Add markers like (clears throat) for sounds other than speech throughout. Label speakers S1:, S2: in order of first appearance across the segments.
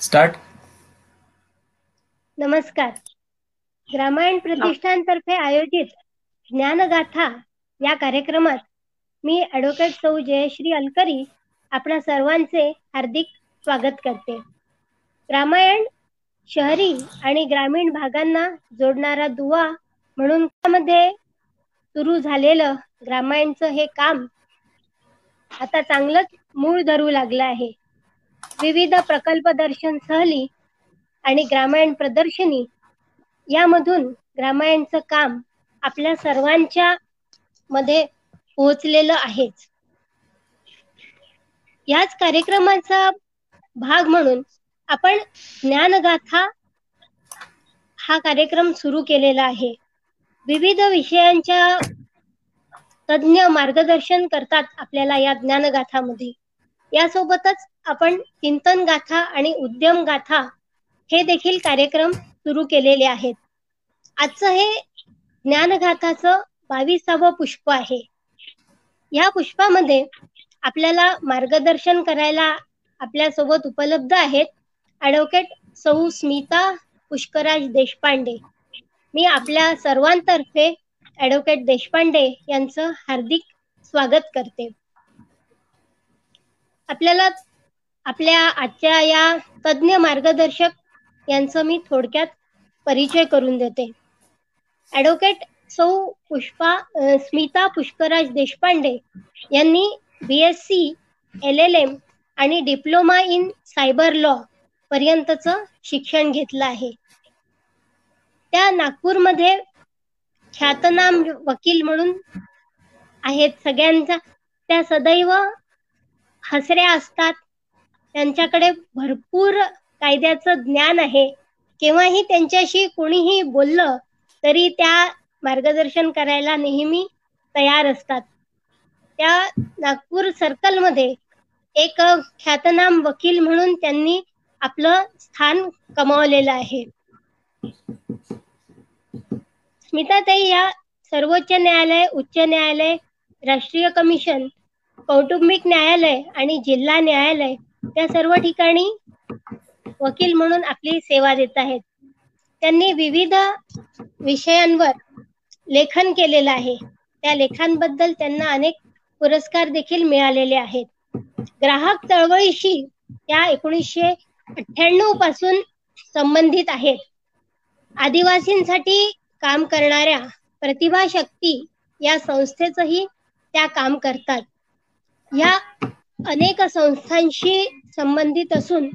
S1: Start.
S2: नमस्कार. ग्रामायण प्रतिष्ठानतर्फे आयोजित ज्ञानगाथा या कार्यक्रमात मी ॲडव्होकेट सौ जयश्री अलकरी आपणा सर्वांचे हार्दिक स्वागत करते. रामायण शहरी आणि ग्रामीण भागांना जोडणारा दुवा म्हणून मध्ये सुरू झालेलं ग्रामायणचं हे काम आता चांगलंच मूळ धरू लागलं आहे. विविध प्रकल्प दर्शन सहली आणि ग्रामायण प्रदर्शनी यामधून ग्रामायणचं काम आपल्या सर्वांच्या मध्ये पोहोचलेलं आहेच. याच कार्यक्रमाचा भाग म्हणून आपण ज्ञानगाथा हा कार्यक्रम सुरू केलेला आहे. विविध विषयांच्या तज्ञ मार्गदर्शन करतात आपल्याला या ज्ञानगाथामध्ये. यासोबतच आपण चिंतन गाथा आणि उद्यम गाथा हे देखील कार्यक्रम सुरू केलेले आहेत. आजचं हे ज्ञानगाथाचं बावीसावं पुष्प आहे. या पुष्पामध्ये आपल्याला मार्गदर्शन करायला आपल्यासोबत उपलब्ध आहेत ॲडव्होकेट सौ स्मिता पुष्कराज देशपांडे. मी आपल्या सर्वांतर्फे ॲडव्होकेट देशपांडे यांचं हार्दिक स्वागत करते. आपल्याला आपल्या आजच्या या तज्ज्ञ मार्गदर्शक यांचं मी थोडक्यात परिचय करून देते. ॲडव्होकेट सौ पुष्पा स्मिता पुष्कराज देशपांडे यांनी B S C L L M आणि डिप्लोमा इन सायबर लॉ पर्यंतचं शिक्षण घेतलं आहे. त्या नागपूरमध्ये ख्यातनाम वकील म्हणून आहेत सगळ्यांचा त्या सदैव हसऱ्या असतात. त्यांच्याकडे भरपूर कायद्याचं ज्ञान आहे. केव्हाही त्यांच्याशी कोणीही बोललं तरी त्या मार्गदर्शन करायला नेहमी तयार असतात. त्या नागपूर सर्कलमध्ये एक ख्यातनाम वकील म्हणून त्यांनी आपलं स्थान कमावलेलं आहे. स्मिताताई या सर्वोच्च न्यायालय उच्च न्यायालय राष्ट्रीय कमिशन कौटुंबिक न्यायालय आणि जिल्हा न्यायालय त्या सर्व ठिकाणी वकील म्हणून आपली सेवा देत आहेत. त्यांनी विविध विषयांवर लेखन केलेलं आहे. त्या लेखांबद्दल त्यांना अनेक पुरस्कार देखील मिळालेले आहेत. ग्राहक चळवळीशी त्या एकोणीसशे अठ्ठ्याण्णवपासून संबंधित आहेत. आदिवासींसाठी काम करणाऱ्या प्रतिभा शक्ती या संस्थेचंही त्या काम करतात. या अनेक संस्थांशी संबंधित असून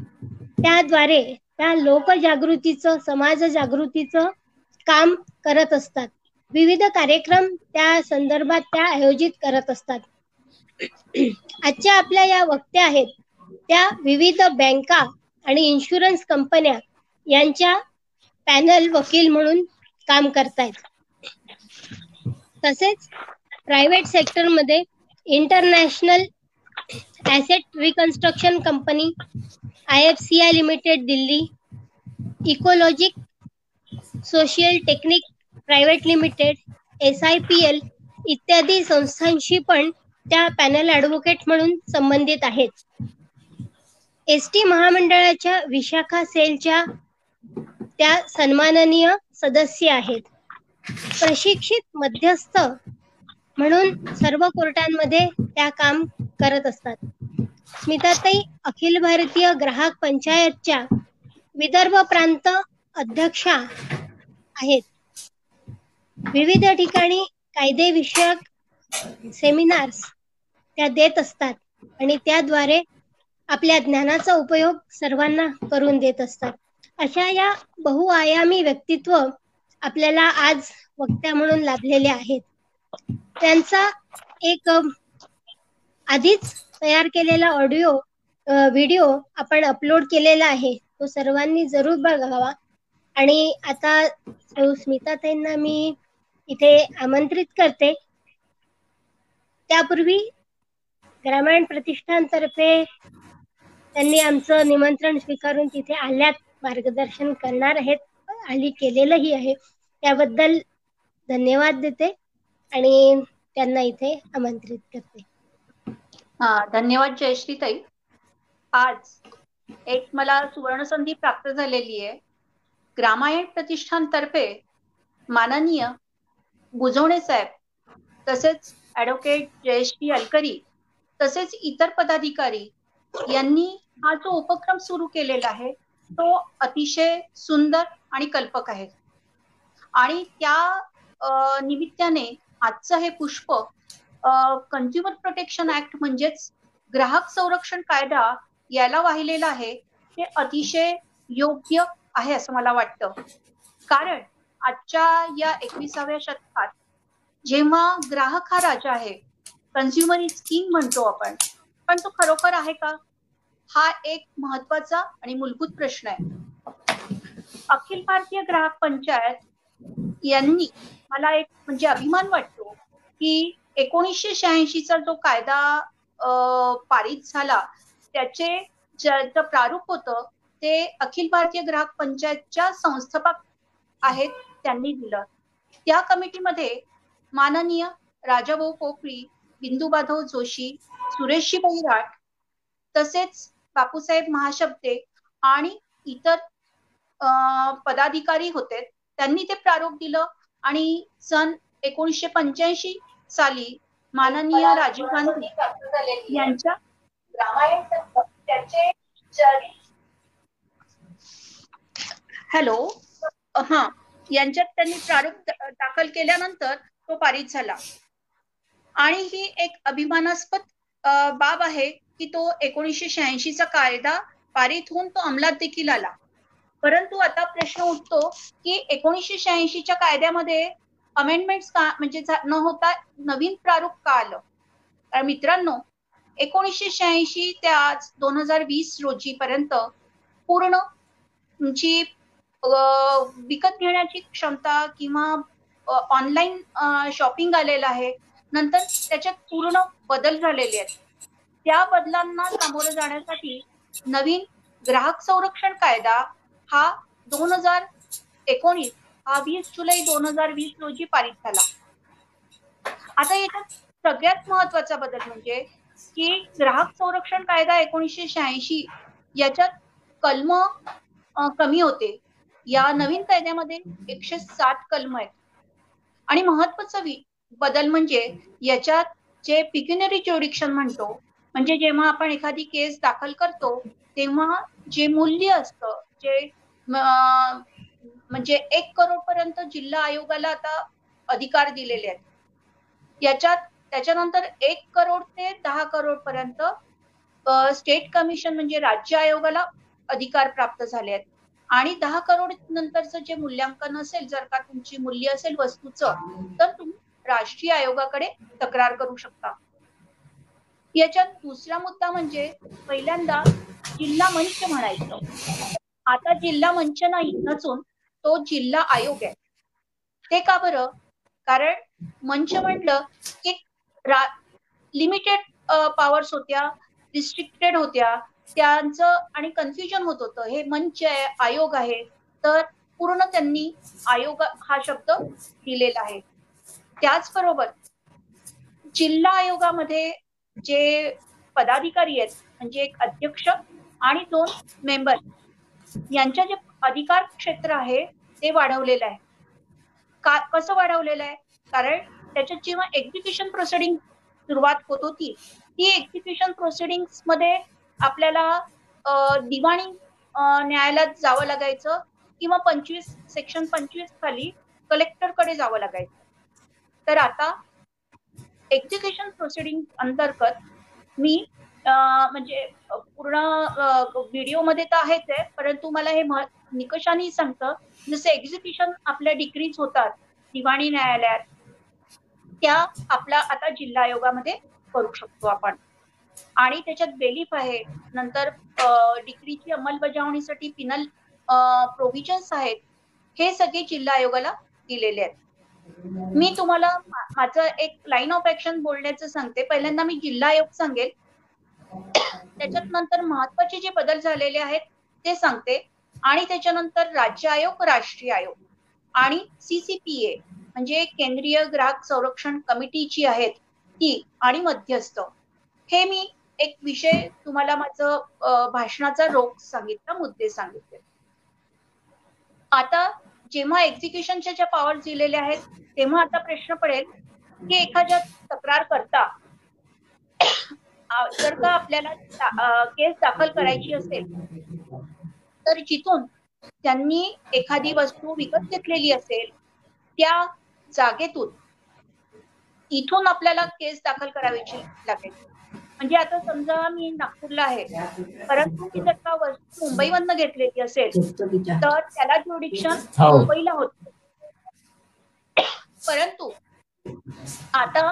S2: त्याद्वारे त्या लोकजागृतीचं समाज जागृतीचं काम करत असतात. विविध कार्यक्रम त्या संदर्भात त्या आयोजित करत असतात. आजच्या आपल्या या वक्त्या आहेत त्या विविध बँका आणि इन्शुरन्स कंपन्या यांच्या पॅनल वकील म्हणून काम करतायत. तसेच प्रायव्हेट सेक्टरमध्ये international asset reconstruction company I F C I limited Delhi ecologic social technique private limited S I P L इत्यादी संस्थांशी पण त्या पॅनल ॲडव्होकेट म्हणून संबंधित आहेत. एस टी महामंडळाच्या विशाखा सेलच्या त्या सन्माननीय सदस्य आहेत. प्रशिक्षित मध्यस्थ म्हणून सर्व कोर्टांमध्ये त्या काम करत असतात. स्मिताताई अखिल भारतीय ग्राहक पंचायतच्या विदर्भ प्रांत अध्यक्षा आहेत. विविध ठिकाणी कायदे विषयक सेमिनार्स त्या देत असतात आणि त्याद्वारे आपल्या ज्ञानाचा उपयोग सर्वांना करून देत असतात. अशा या बहुआयामी व्यक्तित्व आपल्याला आज वक्त्या म्हणून लाभलेले आहेत. त्यांचा एक आधीच तयार केलेला ऑडिओ व्हिडिओ आपण अपलोड केलेला आहे. तो सर्वांनी जरूर बघावा. आणि आता स्मिताताईंना मी इथे आमंत्रित करते. त्यापूर्वी ग्रामीण प्रतिष्ठानतर्फे त्यांनी आमचं निमंत्रण स्वीकारून तिथे आल्यात मार्गदर्शन करणार आहेत. आली केलेलंही आहे. त्याबद्दल धन्यवाद देते. आणि त्यांना इथे आमंत्रित करते.
S3: हा धन्यवाद जयश्री ताई आज
S1: एक मला सुवर्ण संधी प्राप्त झालेली आहे. ग्रामायण प्रतिष्ठानतर्फे माननीय बुजवणे साहेब तसेच ऍडव्होकेट जयश्री अलकरी तसेच इतर पदाधिकारी यांनी हा जो उपक्रम सुरू केलेला आहे तो अतिशय सुंदर आणि कल्पक आहे. आणि त्या निमित्ताने आजचं हे पुष्प कन्झ्युमर प्रोटेक्शन ऍक्ट म्हणजेच ग्राहक संरक्षण कायदा याला वाहिलेला आहे हे अतिशय योग्य आहे असं मला वाटतं. कारण आजच्या या एकविसाव्या शतकात जेव्हा ग्राहक हा राजा आहे कन्झ्युमर इज किंग म्हणतो आपण पण तो खरोखर आहे का? हा एक महत्त्वाचा आणि मूलभूत प्रश्न आहे. अखिल भारतीय ग्राहक पंचायत यांनी मला एक म्हणजे अभिमान वाटतो की एकोणीसशे शहाऐंशीचा जो कायदा पारित झाला त्याचे ज्याचं प्रारूप होतं ते अखिल भारतीय ग्राहक पंचायतच्या संस्थापक आहेत त्यांनी दिलं. त्या कमिटीमध्ये माननीय राजाभाऊ पोकळी बिंदू बाधव जोशी सुरेशजी बैराट तसेच बापूसाहेब महाशब्दे आणि इतर पदाधिकारी होते. त्यांनी ते प्रारूप दिलं आणि सन एकोणीसशे पंच्याऐंशी साली माननीय राजीव गांधी यांच्या हॅलो हा यांच्यात त्यांनी प्रारूप दाखल केल्यानंतर तो पारित झाला. आणि ही एक अभिमानास्पद बाब आहे की तो एकोणीसशे शहाऐंशीचा कायदा पारित होऊन तो अंमलात देखील आला. परंतु आता प्रश्न उठतो की एकोणीसशे शहाऐंशीच्या कायद्यामध्ये अमेंडमेंट का म्हणजे न होता नवीन प्रारूप का आलं? मित्रांनो एकोणीसशे शहाऐंशी ते आज दोन हजार वीस रोजी पर्यंत पूर्ण जी विकत घेण्याची क्षमता किंवा ऑनलाईन शॉपिंग आलेलं आहे. नंतर त्याच्यात पूर्ण बदल झालेले आहेत. त्या बदलांना सामोरं जाण्यासाठी नवीन ग्राहक संरक्षण कायदा हा दोन हजार एकोणीस हा वीस जुलै दोन हजार वीस रोजी पारित झाला. आता याच्यात सगळ्यात महत्त्वाचा बदल म्हणजे की ग्राहक संरक्षण कायदा एकोणीसशे शहाऐंशी याच्यात कलम कमी होते. या नवीन कायद्यामध्ये एकशे सात कलम आहेत. आणि महत्त्वाचा बदल म्हणजे याच्यात जे पिक्युनरी ज्युरिक्शन म्हणतो म्हणजे जेव्हा आपण एखादी केस दाखल करतो तेव्हा जे मूल्य असतं जे म्हणजे एक करोड पर्यंत जिल्हा आयोगाला आता अधिकार दिलेले आहेत. याच्यात त्याच्यानंतर एक करोड ते दहा करोड पर्यंत स्टेट कमिशन म्हणजे राज्य आयोगाला अधिकार प्राप्त झाले आहेत. आणि दहा करोड नंतरचं जे मूल्यांकन असेल जर का तुमची मूल्य असेल वस्तूचं तर तुम्ही राष्ट्रीय आयोगाकडे तक्रार करू शकता. याच्यात दुसरा मुद्दा म्हणजे पहिल्यांदा जिल्हा मंच म्हणायचं. आता जिल्हा मंच नाही नसून तो जिल्हा आयोग आहे. ते का बरं? कारण मंच म्हणलं की लिमिटेड पॉवर्स होत्या रिस्ट्रिक्टेड होत्या त्यांचं आणि कन्फ्युजन होत होतं. हे मंच आहे आयोग आहे तर पूर्ण त्यांनी आयोग हा शब्द दिलेला आहे. त्याचबरोबर जिल्हा आयोगामध्ये जे पदाधिकारी आहेत म्हणजे एक अध्यक्ष आणि दोन मेंबर यांच्या जे अधिकार क्षेत्र आहे ते वाढवलेलं आहे. का कसं वाढवलेलं आहे? कारण त्याच्यात जेव्हा एक्झिक्युशन प्रोसिडिंग सुरुवात होत होती ती एक्झिक्युशन प्रोसिडिंगमध्ये आपल्याला दिवाणी न्यायालयात जावं लागायचं किंवा पंचवीस सेक्शन पंचवीस खाली कलेक्टरकडे जावं लागायचं. तर आता एक्झिक्युशन प्रोसिडिंग अंतर्गत मी म्हणजे पूर्ण व्हिडिओमध्ये तर आहेच आहे परंतु मला हे निकषाने सांगतं. जसे एक्झिक्युशन आपल्या डिग्रीज होतात दिवाणी न्यायालयात त्या आपला आता जिल्हा आयोगामध्ये करू शकतो आपण. आणि त्याच्यात बेलीफ आहे. नंतर डिग्रीची अंमलबजावणीसाठी पिनल प्रोव्हिजन्स आहेत. हे सगळे जिल्हा आयोगाला दिलेले आहेत. मी तुम्हाला माझं एक लाईन ऑफ ऍक्शन बोलण्याचं सांगते. पहिल्यांदा मी जिल्हा आयोग सांगेल. त्याच्यात नंतर महत्त्वाचे जे बदल झालेले आहेत ते सांगते. आणि त्याच्यानंतर राज्य आयोग राष्ट्रीय आयोग. आणि सीसीपीए म्हणजे केंद्रीय ग्राहक संरक्षण कमिटी जी आहेत ती आणि मध्यस्थ. हे मी एक विषय तुम्हाला माझं भाषणाचा रोग सांगितला मुद्दे सांगितले. आता जेव्हा एक्झिक्युशनच्या ज्या पॉवर दिलेल्या आहेत तेव्हा आता प्रश्न पडेल की एखाद्या तक्रार करता जर का आपल्याला केस दाखल करायची असेल तर जिथून त्यांनी एखादी वस्तू विकत घेतलेली असेल त्या जागेतून इथून आपल्याला केस दाखल करायची लागेल म्हणजे आता समजा मी नागपूरला आहे परंतु मी जर का वस्तू मुंबईमधनं घेतलेली असेल तर त्याला ज्युडिक्शन
S3: हो.
S1: मुंबईला होत परंतु आता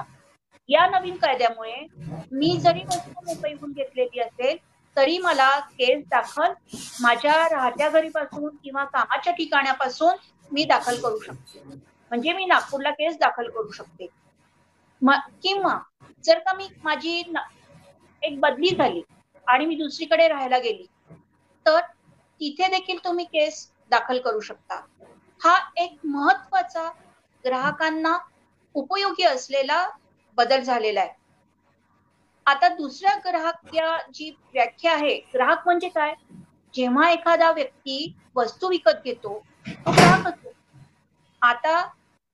S1: या नवीन कायद्यामुळे मी जरी वस्तू मुंबईहून घेतलेली असेल तरी मला केस दाखल माझ्या राहत्या घरीपासून किंवा कामाच्या ठिकाणापासून मी दाखल करू शकते. म्हणजे मी नागपूरला केस दाखल करू शकते. किंवा जर का मी माझी एक बदली झाली आणि मी दुसरीकडे राहायला गेली तर तिथे देखील तुम्ही केस दाखल करू शकता. हा एक महत्त्वाचा ग्राहकांना उपयोगी असलेला बदल झालेला आहे. आता दुसऱ्या ग्राहक या जी व्याख्या आहे ग्राहक म्हणजे काय? जेव्हा एखादा व्यक्ती वस्तू विकत घेतो तो ग्राहक असतो. आता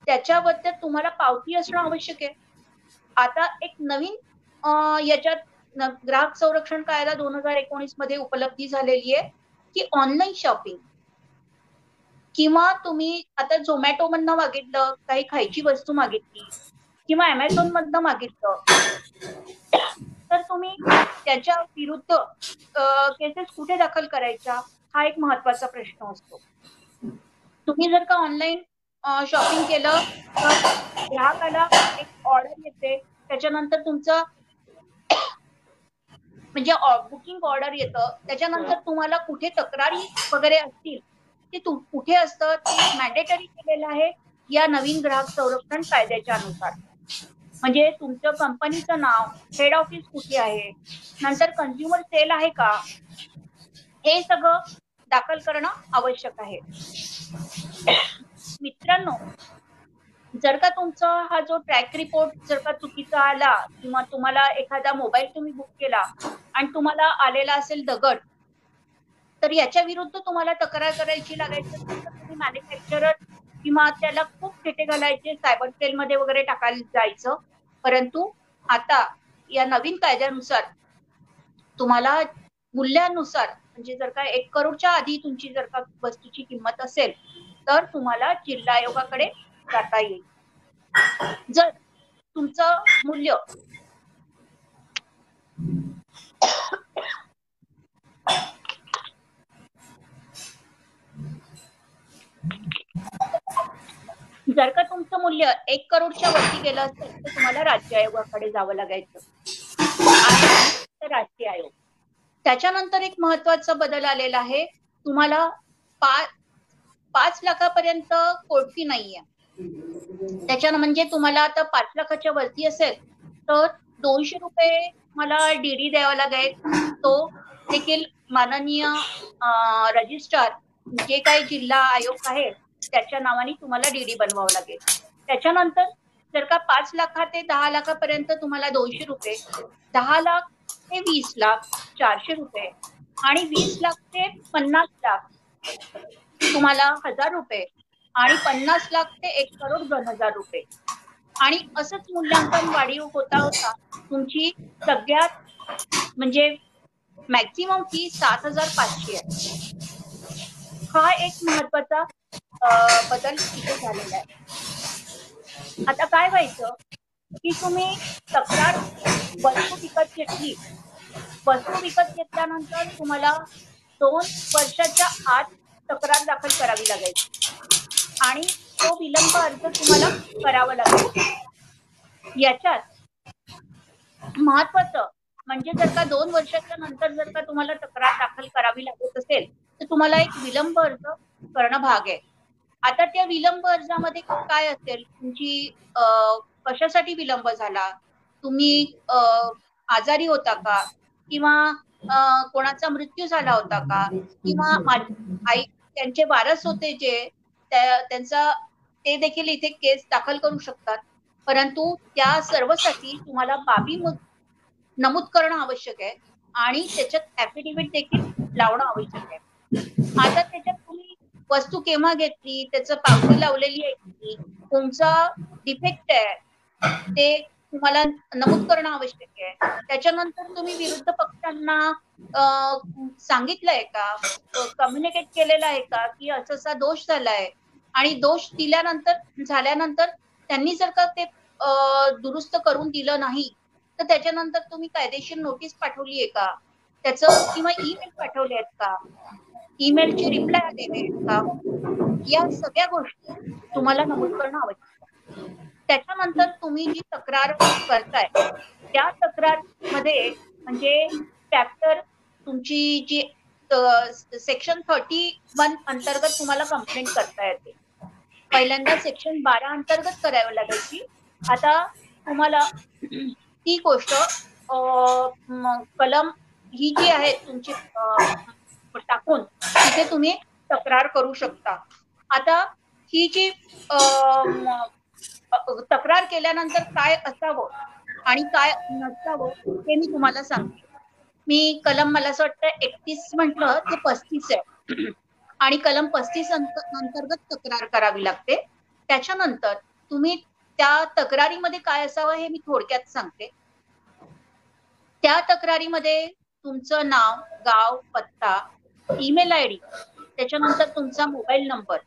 S1: त्याच्याबद्दल तुम्हाला पावती असणं आवश्यक आहे. आता एक नवीन याच्यात ग्राहक संरक्षण कायदा दोन हजार एकोणीसमध्ये उपलब्धी झालेली आहे की ऑनलाईन शॉपिंग किंवा तुम्ही आता झोमॅटो मधनं मागितलं काही खायची वस्तू मागितली किंवा अमेझॉन मधनं मागितलं. तर तुम्ही त्याच्या विरुद्ध केसेस कुठे दाखल करायच्या? हा एक महत्त्वाचा प्रश्न असतो. तुम्ही जर का ऑनलाईन शॉपिंग केलं तर ग्राहकाला एक ऑर्डर येते. त्याच्यानंतर तुमचं म्हणजे बुकिंग ऑर्डर येतं. त्याच्यानंतर तुम्हाला कुठे तक्रारी वगैरे असतील ते कुठे असतं ते मॅन्डेटरी केलेलं आहे या नवीन ग्राहक संरक्षण कायद्याच्या अनुसार. म्हणजे तुमचं कंपनीचं नाव हेड ऑफिस कुठे आहे? नंतर कंझ्युमर सेल आहे का? हे सगळं दाखल करणं आवश्यक आहे. मित्रांनो जर का तुमचा हा जो ट्रॅक रिपोर्ट जर का चुकीचा आला किंवा तुम्हाला एखादा मोबाईल तुम्ही बुक केला आणि तुम्हाला आलेला असेल दगड तर याच्या विरुद्ध तुम्हाला तक्रार करायची लागायची असेल तर तुम्ही मॅन्युफॅक्चरर किंवा त्याला खूप फेटे घालायचे सायबर सेलमध्ये वगैरे टाकायला जायचं. परंतु आता या नवीन कायद्यानुसार तुम्हाला मूल्यानुसार म्हणजे जर का एक करोडच्या आधी तुमची जर का वस्तूची किंमत असेल तर तुम्हाला जिल्हा आयोगाकडे जाता येईल. जर तुमचं मूल्य जर का तुमचं मूल्य एक करोडच्या वरती गेलं असेल तर तुम्हाला राज्य आयोगाकडे जावं लागायचं. राष्ट्रीय आयोग. त्याच्यानंतर एक महत्त्वाचा बदल आलेला आहे. तुम्हाला पाच पाच लाखापर्यंत कोर्ट फी नाहीये. त्याच्यानं म्हणजे तुम्हाला आता पाच लाखाच्या वरती असेल तर दोनशे रुपये मला डीडी द्यावा लागेल. तो देखील माननीय रजिस्ट्रार जे काही जिल्हा आयोग आहे त्याच्या नावाने तुम्हाला डीडी बनवावं लागेल. त्याच्यानंतर जर का पाच लाखा ते दहा लाखापर्यंत तुम्हाला दोनशे रुपये दहा लाख ते वीस लाख चारशे रुपये आणि वीस लाख ते पन्नास लाख तुम्हाला हजार रुपये आणि पन्नास लाख ते एक करोड दोन हजार रुपये. आणि असंच मूल्यांकन वाढीव होता होता तुमची सगळ्यात म्हणजे मॅक्झिमम फी सात हजार पाचशे आहे. हा एक महत्त्वाचा बदल इथे झालेला आहे. आता काय व्हायचं? की तुम्ही तक्रार वस्तू विकत घेतली. वस्तू विकत घेतल्यानंतर तुम्हाला दोन वर्षाच्या आत तक्रार दाखल करावी लागायची आणि तो विलंब अर्ज तुम्हाला करावा लागेल. याच्यात महत्वाचं म्हणजे जर का दोन वर्षाच्या नंतर जर का तुम्हाला तक्रार दाखल करावी लागत असेल तर तुम्हाला एक विलंब अर्ज करणं भाग आहे. आता त्या विलंब अर्जामध्ये काय असेल? तुमची कशासाठी विलंब झाला? तुम्ही आजारी होता का? किंवा कोणाचा मृत्यू झाला होता का? किंवा आई त्यांचे वारस होते जे त्यांचा ते देखील इथे केस दाखल करू शकतात. परंतु त्या सर्वसाठी तुम्हाला बाबी नमूद करणं आवश्यक आहे आणि त्याच्यात ऍफिडेव्हिट देखील लावणं आवश्यक आहे. आता त्याच्यात वस्तू केव्हा घेतली त्याचं पावती लावलेली आहे की तुमचा डिफेक्ट आहे ते तुम्हाला नमूद करणं आवश्यक आहे. त्याच्यानंतर तुम्ही विरुद्ध पक्षांना सांगितलंय का? कम्युनिकेट केलेलं आहे का की असं असा दोष झालाय? आणि दोष दिल्यानंतर झाल्यानंतर त्यांनी जर का ते दुरुस्त करून दिलं नाही तर त्याच्यानंतर तुम्ही कायदेशीर नोटीस पाठवली आहे का? त्याचं किंवा ईमेल पाठवले आहेत का? ईमेलचे रिप्लाय आलेले का या सगळ्या गोष्टी तुम्हाला नमूद करणं आवश्यक त्याच्यानंतर तुम्ही जी तक्रार करताय त्या तक्रारमध्ये म्हणजे चॅप्टर तुमची जी सेक्शन थर्टी वन अंतर्गत तुम्हाला कंप्लेंट करता येते. पहिल्यांदा सेक्शन बारा अंतर्गत करावं लागायची. आता तुम्हाला ती गोष्ट कलम ही जी आहे तुमची टाकून तिथे तुम्ही तक्रार करू शकता. आता ही जी तक्रार केल्यानंतर काय असावं आणि काय नसावं ते मी तुम्हाला सांगते. मी कलम मला असं वाटतं एकतीस म्हटलं ते पस्तीस आहे. आणि कलम पस्तीस अंतर्गत तक्रार करावी लागते. त्याच्यानंतर तुम्ही त्या तक्रारीमध्ये काय असावं हे मी थोडक्यात सांगते. त्या तक्रारीमध्ये तुमचं नाव गाव पत्ता ईमेल आय डी त्याच्यानंतर तुमचा मोबाईल नंबर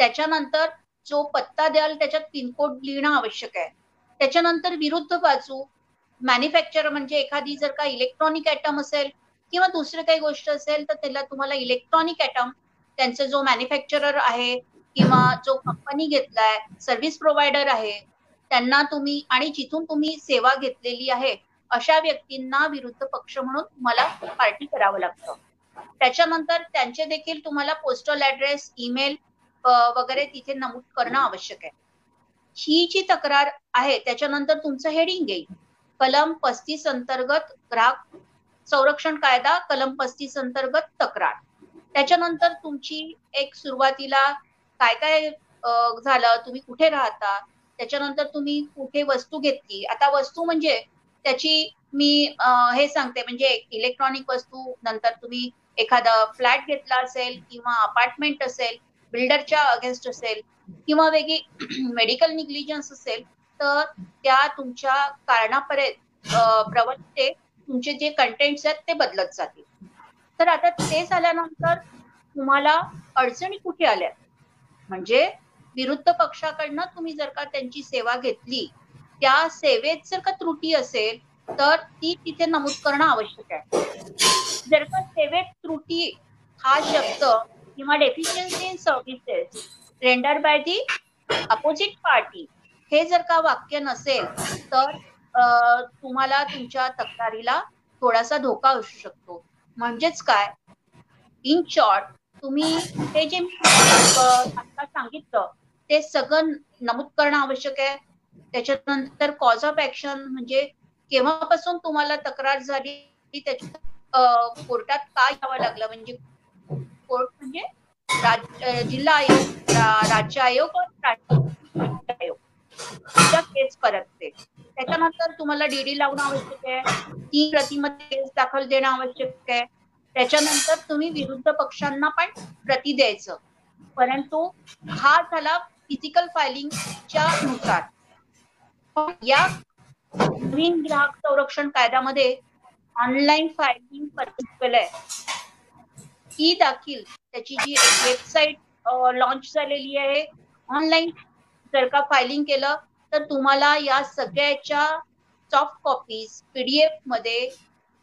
S1: त्याच्यानंतर जो पत्ता द्याल त्याच्यात पिनकोड लिहिणं आवश्यक आहे. त्याच्यानंतर विरुद्ध बाजू मॅन्युफॅक्चर म्हणजे एखादी जर का इलेक्ट्रॉनिक ऍटम असेल किंवा दुसरी काही गोष्ट असेल तर त्याला तुम्हाला इलेक्ट्रॉनिक ऍटम त्यांचं जो मॅन्युफॅक्चरर आहे किंवा जो कंपनी घेतलाय सर्व्हिस प्रोव्हायडर आहे त्यांना तुम्ही आणि जिथून तुम्ही सेवा घेतलेली आहे अशा व्यक्तींना विरुद्ध पक्ष म्हणून तुम्हाला पार्टी करावं लागतं. त्याच्यानंतर त्यांचे देखील तुम्हाला पोस्टल ऍड्रेस ईमेल वगैरे तिथे नमूद करणं आवश्यक आहे. ही जी तक्रार आहे त्याच्यानंतर तुमचं हेडिंग येईल. कलम पस्तीस अंतर्गत ग्राहक संरक्षण कायदा कलम पस्तीस अंतर्गत तक्रार. त्याच्यानंतर तुमची एक सुरुवातीला काय काय झालं तुम्ही कुठे राहता त्याच्यानंतर तुम्ही कुठे वस्तू घेतली. आता वस्तू म्हणजे त्याची मी हे सांगते म्हणजे इलेक्ट्रॉनिक वस्तू नंतर तुम्ही एखादा फ्लॅट घेतला असेल किंवा अपार्टमेंट असेल बिल्डरच्या अगेन्स्ट असेल किंवा वेगळी (clears throat) मेडिकल निग्लिजन्स असेल तर त्या तुमच्या कारणापर्यंत प्रवृत्ते तुमचे जे कंटेंट्स आहेत ते बदलत जातील. तर आता ते झाल्यानंतर तुम्हाला अडचणी कुठे आल्या? म्हणजे विरुद्ध पक्षाकडनं तुम्ही जर का त्यांची सेवा घेतली त्या सेवेत जर का त्रुटी असेल तर ती तिथे नमूद करणं आवश्यक आहे. जर का सेवेत त्रुटी हा शब्द किंवा deficiency in services render by the opposite party हे जर का वाक्य नसेल तर तुम्हाला तुमच्या तक्रारीला थोडासा धोका असू शकतो. म्हणजेच काय? इन शॉर्ट तुम्ही हे जे आता सांगितलं ते सगळं नमूद करणं आवश्यक आहे. त्याच्यानंतर कॉज ऑफ ऍक्शन म्हणजे केव्हापासून तुम्हाला तक्रार झाली? त्याच्या कोर्टात काय यावं लागलं? म्हणजे कोर्ट म्हणजे जिल्हा आयोग राज्य आयोग आयोग. केस परतते त्याच्यानंतर तुम्हाला डीडी लावणं आवश्यक आहे. तीन प्रतिमध्ये केस दाखल देणं आवश्यक आहे. त्याच्यानंतर तुम्ही विरुद्ध पक्षांना पण प्रति द्यायचं. परंतु हा झाला फिजिकल फायलिंगच्या नुसार. या नवीन ग्राहक संरक्षण कायद्यामध्ये ऑनलाईन फायलिंग पद्धत आहे. ई दाखील त्याची जी वेबसाईट लॉन्च झालेली आहे ऑनलाईन जर का फायलिंग केलं तर तुम्हाला या सगळ्याच्या सॉफ्ट कॉपीज पीडीएफमध्ये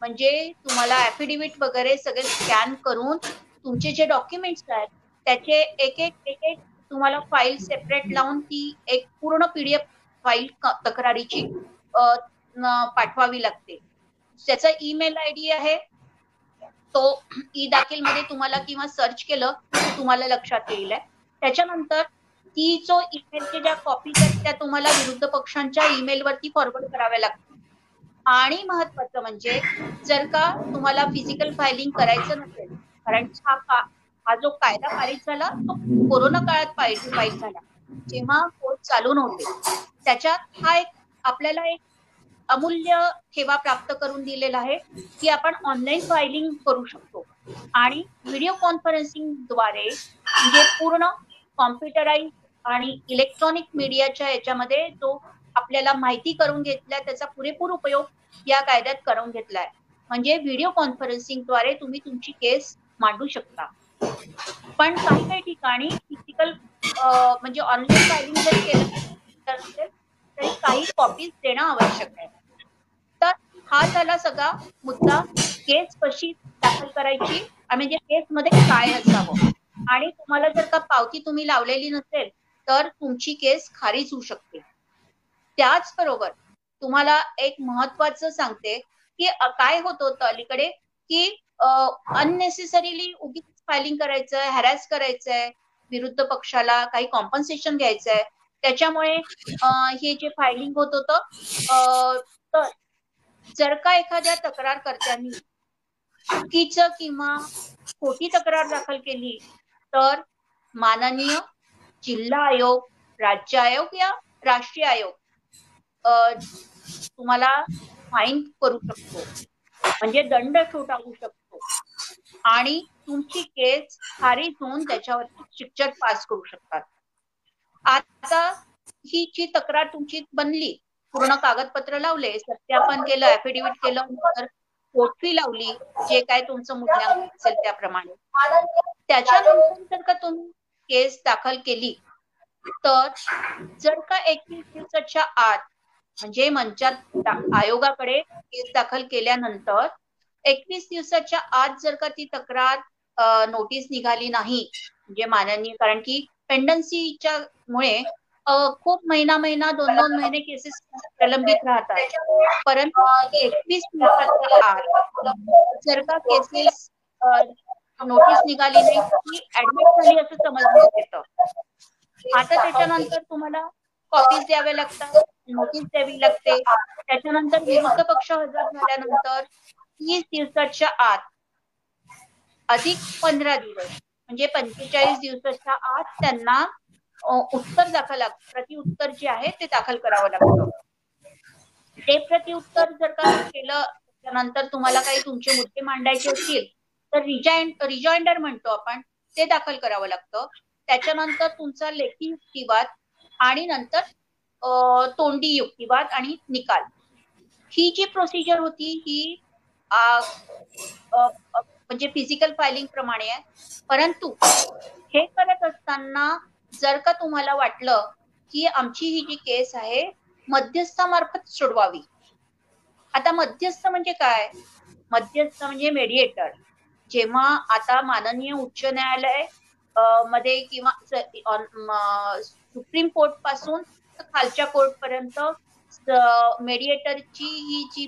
S1: म्हणजे तुम्हाला ऍफिडेव्हिट वगैरे सगळे स्कॅन करून तुमचे जे डॉक्युमेंट्स आहेत त्याचे एक एक एक एक तुम्हाला फाईल सेपरेट लावून ती एक पूर्ण पीडीएफ फाईल तक्रारीची पाठवावी लागते. त्याचा ईमेल आय डी आहे तो ई दाखील मध्ये तुम्हाला किंवा सर्च केलं तुम्हाला लक्षात येईल त्याच्यानंतर ती जो ईमेलच्या ज्या कॉपी आहेत त्या तुम्हाला विरुद्ध पक्षांच्या ईमेल वरती फॉरवर्ड कराव्या लागतात आणि महत्वाचं म्हणजे जर का तुम्हाला फिजिकल फायलिंग करायचं नसेल कारण हा का हा जो कायदा पारित झाला तो कोरोना काळात पारित झाला. जेव्हा कोर्ट चालू नव्हते त्याच्यात हा एक आपल्याला एक अमूल्य सेवा प्राप्त करून दिलेला आहे की आपण ऑनलाईन फायलिंग करू शकतो. आणि व्हिडिओ कॉन्फरन्सिंगद्वारे म्हणजे पूर्ण कॉम्प्युटराईज आणि इलेक्ट्रॉनिक मीडियाच्या याच्यामध्ये जो आपल्याला माहिती करून घेतलाय त्याचा पुरेपूर उपयोग या कायद्यात करून घेतलाय. म्हणजे व्हिडिओ कॉन्फरन्सिंगद्वारे तुम्ही तुमची केस मांडू शकता. पण काही काही ठिकाणी फिजिकल म्हणजे ऑनलाईन फायलिंग जर केलं तर तरी काही कॉपीज देणं आवश्यक आहे. तर हा झाला सगळा मुद्दा. केस कशी दाखल करायची? म्हणजे केस मध्ये काय असावं? आणि तुम्हाला जर का पावती तुम्ही लावलेली नसेल तर तुमची केस खारीच होऊ शकते. त्याचबरोबर तुम्हाला एक महत्वाचं सांगते की काय होत होतं अलीकडे की अननेसेसरीली उगीच फायलिंग करायचंय हॅरॅस करायचंय विरुद्ध पक्षाला काही कॉम्पन्सेशन घ्यायचंय. त्याच्यामुळे हे जे फायलिंग होत होतं तर जर का एखाद्या तक्रारकर्त्यांनी चुकीचं किंवा खोटी तक्रार दाखल केली तर माननीय जिल्हा आयोग राज्य आयोग या राष्ट्रीय आयोग तुम्हाला फाईन करू शकतो. म्हणजे दंड ठोठावू शकतो. आणि तुमची केस खारीज होऊन त्याच्यावरती शिक्षक पास करू शकतात. आता ही जी तक्रार तुमची बनली पूर्ण कागदपत्र लावले सत्यापन केलं ऍफिडेव्हिट केलं तर पोटफी लावली जे काय तुमचं मूल्यांकन असेल त्याप्रमाणे. त्याच्यानंतर जर का तुम्ही केस दाखल केली? तर जर का एकवीस दिवसाच्या आत म्हणजे मंचात आयोगाकडे केस दाखल केल्यानंतर एकवीस दिवसाच्या आत जर का ती तक्रार नोटीस निघाली नाही म्हणजे माननीय कारण की पेंडन्सीच्या मुळे खूप महिना महिना दोन दोन महिने केसेस प्रलंबित राहतात. परंतु एकवीस दिवसाच्या आत जर का केसेस नोटीस निघाली नाही ऍडमिट झाली असं समजण्यात येतं. आता त्याच्यानंतर तुम्हाला कॉपीज द्यावे लागतात नोटीस द्यावी लागते. त्याच्यानंतर विरुद्ध पक्ष हजर झाल्यानंतर तीस दिवसाच्या आत अधिक पंधरा दिवस म्हणजे पंचेचाळीस दिवसाच्या आत त्यांना उत्तर दाखल लागतं प्रतिउत्तर जे आहे ते दाखल करावं लागतं. ते प्रतिउत्तर जर का केलं त्यानंतर तुम्हाला काही तुमचे मुद्दे मांडायचे असतील तर रिजाइंड रिजॉइंडर म्हणतो आपण ते दाखल करावं लागतं. त्याच्यानंतर तुमचा लेखी युक्तिवाद आणि नंतर तोंडी युक्तिवाद आणि निकाल. ही जी प्रोसिजर होती ही म्हणजे फिजिकल फायलिंग प्रमाणे आहे. परंतु हे करत असताना जर का तुम्हाला वाटलं की आमची ही जी केस आहे मध्यस्थामार्फत सोडवावी. आता मध्यस्थ म्हणजे काय? मध्यस्थ म्हणजे मेडिएटर जेव्हा आता माननीय उच्च न्यायालयमध्ये किंवा सुप्रीम कोर्टपासून खालच्या कोर्ट पर्यंत मेडिएटरची ही जी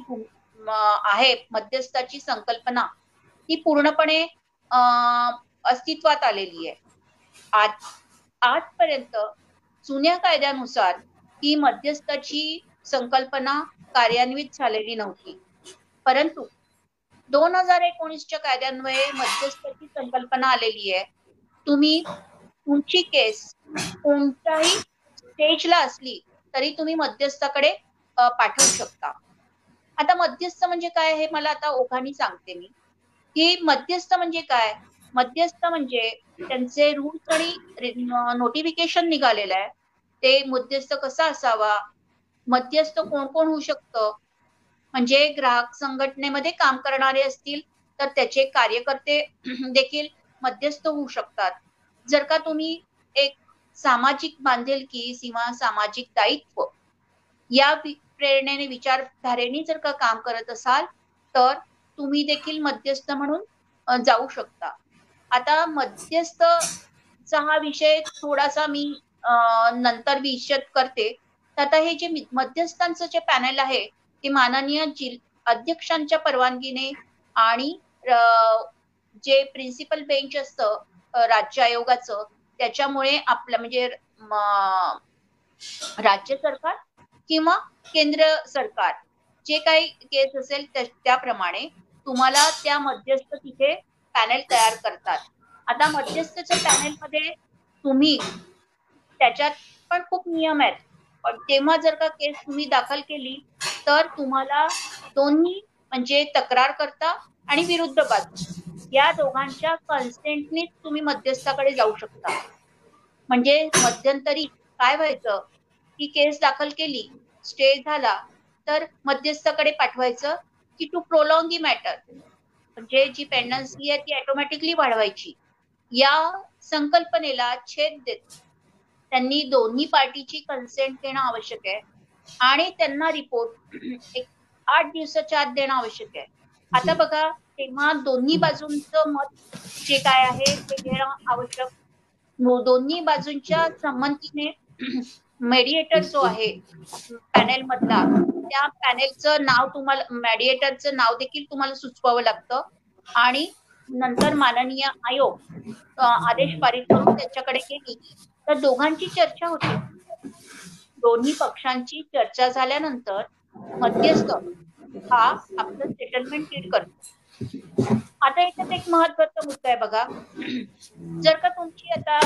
S1: आहे मध्यस्थाची संकल्पना ती पूर्णपणे अस्तित्वात आलेली आहे. आज आजपर्यंत जुन्या कायद्यानुसार ही मध्यस्थाची संकल्पना कार्यान्वित झालेली नव्हती. परंतु दोन हजार एकोणीसच्या कायद्यान्वये मध्यस्थाची संकल्पना आलेली आहे. तुम्ही तुमची केस कोणत्याही स्टेजला असली तरी तुम्ही मध्यस्थाकडे पाठवू शकता. आता मध्यस्थ म्हणजे काय हे मला आता ओघानी सांगते मी. की मध्यस्थ म्हणजे काय? मध्यस्थ म्हणजे त्यांचे रूल्स आणि नोटिफिकेशन निघालेलं आहे. ते मध्यस्थ कसा असावा? मध्यस्थ कोण कोण होऊ शकतं? म्हणजे ग्राहक संघटनेमध्ये काम करणारे असतील तर त्याचे कार्यकर्ते (clears throat) देखील मध्यस्थ होऊ शकतात. जर का तुम्ही एक सामाजिक बांधिलकी किंवा सामाजिक दायित्व या प्रेरणेने विचारधारेने जर का काम करत असाल तर तुम्ही देखील मध्यस्थ म्हणून जाऊ शकता. आता मध्यस्थचा हा विषय थोडासा मी नंतर विशद करते. तर आता हे जे मध्यस्थांचं जे पॅनल आहे ते माननीय अध्यक्षांच्या परवानगीने आणि जे प्रिन्सिपल बेंच असतं राज्य आयोगाचं त्याच्यामुळे आपलं म्हणजे राज्य सरकार किंवा केंद्र सरकार जे काही केस असेल त्याप्रमाणे तुम्हाला त्या मध्यस्थ तिथे पॅनेल तयार करतात. आता मध्यस्थच्या पॅनेल मध्ये तुम्ही त्याच्यात पण खूप नियम आहेत. पण तेव्हा जर का केस तुम्ही दाखल केली तर तुम्हाला दोन्ही म्हणजे तक्रार करता आणि विरुद्ध बाजू. या दोघांच्या कन्सेंटनीच तुम्ही मध्यस्थाकडे जाऊ शकता. म्हणजे मध्यंतरी काय व्हायचं? की केस दाखल केली स्टे झाला तर मध्यस्थाकडे पाठवायचं की टू प्रोलॉंग दी मॅटर म्हणजे जी पेंडन्सी आहे ती ऑटोमॅटिकली वाढवायची. या संकल्पनेला छेद देत त्यांनी दोन्ही पार्टीची कन्सेंट देणं आवश्यक आहे. आणि त्यांना रिपोर्ट (clears throat) एक आठ दिवसाच्या आत देणं आवश्यक आहे. आता बघा तेव्हा दोन्ही बाजूंचं मत जे काय आहे ते घेणं आवश्यक. दोन्ही बाजूंच्या संमतीने (clears throat) मेडिएटर जो आहे पॅनेल मधला त्या पॅनेलचं नाव तुम्हाला मॅडिएटरचं नाव देखील तुम्हाला सुचवावं लागतं. आणि नंतर माननीय आयोग आदेश पारित करून त्याच्याकडे गेली. तर दोघांची चर्चा होते. दोन्ही पक्षांची चर्चा झाल्यानंतर मध्यस्थ हा आपलं सेटलमेंट डीड करतो. आता याच्यात एक महत्त्वाचा मुद्दा आहे बघा. जर का तुमची आता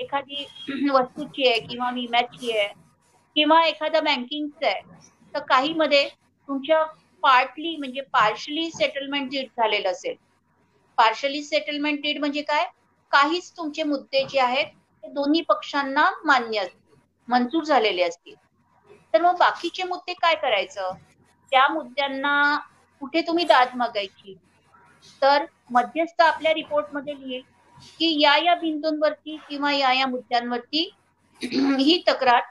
S1: एखादी वस्तूची आहे किंवा विम्याची आहे किंवा एखादा बँकिंगचं आहे तर काही मध्ये तुमच्या पार्टली म्हणजे पार्शली सेटलमेंट डीड झालेलं असेल. पार्शली सेटलमेंट डीड म्हणजे काय? काहीच तुमचे मुद्दे जे आहेत ते दोन्ही पक्षांना मान्य असतील मंजूर झालेले असतील. तर मग बाकीचे मुद्दे काय करायचं? त्या मुद्द्यांना कुठे तुम्ही दाद मागायची? तर मध्यस्थ आपल्या रिपोर्टमध्ये लिहिल की या या बिंदूंवरती किंवा या या मुद्द्यांवरती (clears throat) ही तक्रार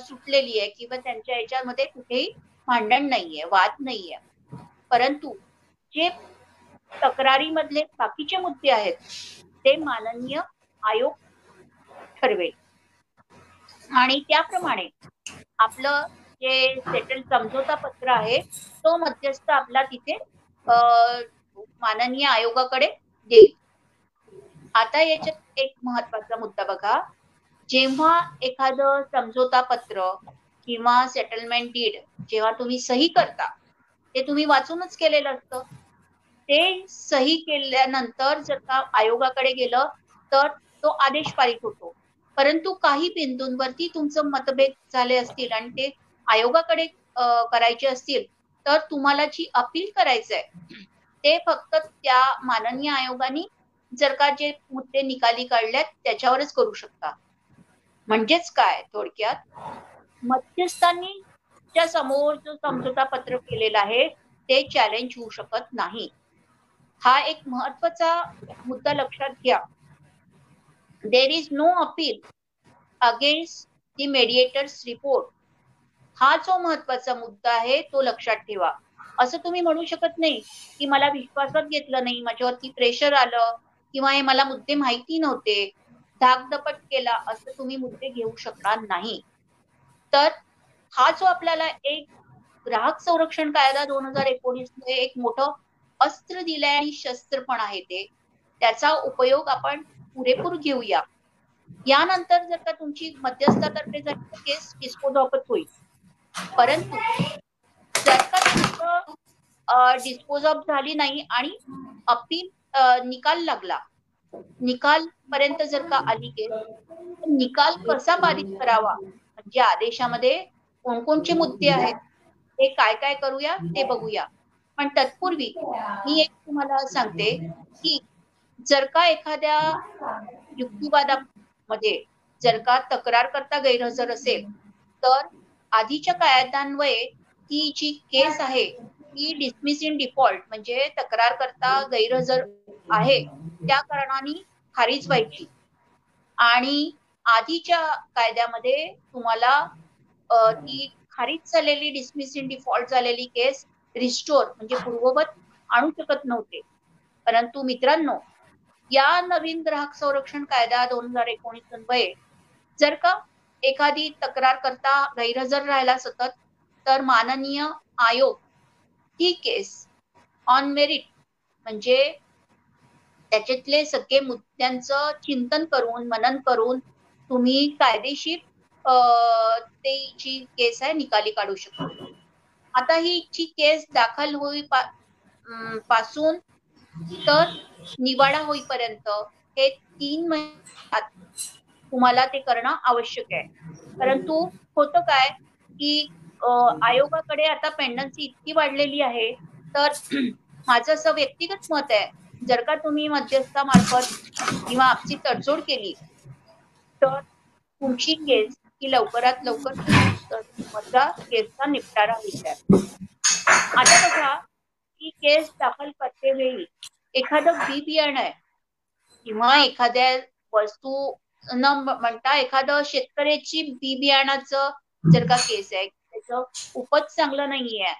S1: सुटलेली आहे किंवा त्यांच्या याच्यामध्ये कुठेही भांडण नाहीये वाद नाहीये. परंतु जे तक्रारीमधले बाकीचे मुद्दे आहेत ते माननीय आयोग ठरवेल. आणि त्याप्रमाणे आपलं जे सेटल समझोता पत्र आहे तो मध्यस्थ आपला तिथे माननीय आयोगाकडे देईल. आता याच्यात एक महत्त्वाचा मुद्दा बघा. जेव्हा एखादं समझोता पत्र किंवा सेटलमेंट डीड जेव्हा तुम्ही सही करता ते तुम्ही वाचूनच केलेलं असतं. ते सही केल्यानंतर जर का आयोगाकडे गेलं तर तो आदेश पारित होतो. परंतु काही बिंदूंवरती तुमचं मतभेद झाले असतील आणि ते आयोगाकडे करायचे असतील तर तुम्हाला जी अपील करायचं आहे ते फक्त त्या माननीय आयोगाने जर का जे मुद्दे निकाली काढल्यात त्याच्यावरच करू शकता. म्हणजेच काय थोडक्यात? मध्यस्थांनी च्या समोर जो समझोता पत्र केलेला आहे ते चॅलेंज होऊ शकत नाही. हा एक महत्त्वाचा मुद्दा लक्षात घ्या. There is no appeal against the mediator's report हा जो महत्त्वाचा मुद्दा आहे तो लक्षात ठेवा. असं तुम्ही म्हणू शकत नाही की मला विश्वासात घेतलं नाही माझ्यावरती प्रेशर आलं किंवा हे मला मुद्दे माहिती नव्हते. धाकधपट केला असं तुम्ही मुद्दे घेऊ शकणार नाही. तर हा जो आपल्याला एक ग्राहक संरक्षण कायदा दोन हजार एकोणीस एक मोठं अस्त्र दिलंय आणि शस्त्र पण आहे ते त्याचा उपयोग आपण पुरेपूर घेऊया. यानंतर जर का तुमची मध्यस्थातर्फे जर केस डिस्पोजॉपत होईल. परंतु जर का तुमचं डिस्पोज ऑफ झाली नाही आणि अपील निकाल लागला निकाल पर्यंत जर का आली तर निकाल कसा पारित करावा? म्हणजे आदेशामध्ये कोणकोणचे मुद्दे आहेत? ते काय काय करूया ते बघूया. पण तत्पूर्वी मी एक तुम्हाला सांगते की जर का एखाद्या युक्तिवादामध्ये जर का तक्रार करता गैरहजर असेल तर आधीच्या कायद्यान्वये ती जी केस आहे ती डिसमिस इन डिफॉल्ट म्हणजे तक्रार करता गैरहजर आहे. त्या कारणाने खारीज व्हायची. आणि आधीच्या कायद्यामध्ये तुम्हाला ती खारीज झालेली डिसमिस इन डिफॉल्ट झालेली केस रिस्टोर म्हणजे पूर्ववत आणू शकत नव्हते. परंतु मित्रांनो या नवीन ग्राहक संरक्षण कायदा दोन हजार एकोणीस अन्वये जर का एखादी तक्रार करता गैरहजर राहिला सतत तर माननीय आयोग ही केस ऑन मेरिट म्हणजे त्याच्यातले सगळे मुद्द्यांचं चिंतन करून मनन करून तुम्ही कायदेशीर ते जी केस आहे निकाली काढू शकता. आता ही जी केस दाखल होई पासून तर निवाडा होईपर्यंत हे तीन महिन्यात तुम्हाला ते करणं आवश्यक आहे. परंतु होतं काय की आयोगाकडे आता पेंडन्सी इतकी वाढलेली आहे तर (clears throat) माझं असं व्यक्तिगत मत आहे जर का तुम्ही मध्यस्थामार्फत किंवा आपची तडजोड केली तर तुमची केस ही लवकरात लवकर केसचा निपटारा होईल. आता बघा ही केस दाखल करते वेळी एखादं बी बियाणं आहे किंवा एखाद्या वस्तू न म्हणता एखादं शेतकऱ्याची बी बियाणाचं जर का केस आहे त्याचं उपज चांगलं नाहीये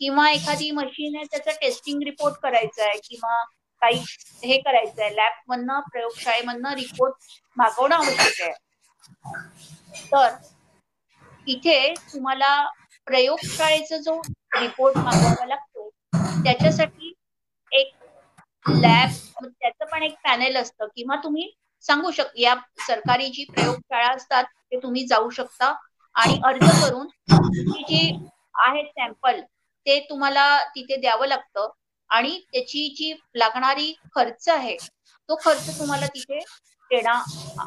S1: किंवा एखादी मशीन आहे त्याचा टेस्टिंग रिपोर्ट करायचा आहे किंवा काही हे करायचं आहे लॅब मधनं प्रयोगशाळेमधनं रिपोर्ट मागवणं आवश्यक आहे. तर इथे तुम्हाला प्रयोगशाळेचा जो रिपोर्ट मागवावा लागतो त्याच्यासाठी एक लॅब त्याचं पण एक पॅनेल असतं. किंवा तुम्ही सांगू शक या सरकारी जी प्रयोगशाळा असतात ते तुम्ही जाऊ शकता आणि अर्ज करून जी आहे सॅम्पल ते तुम्हाला तिथे द्यावं लागतं. आणि त्याची जी लागणारी खर्च आहे तो खर्च तुम्हाला तिथे देणं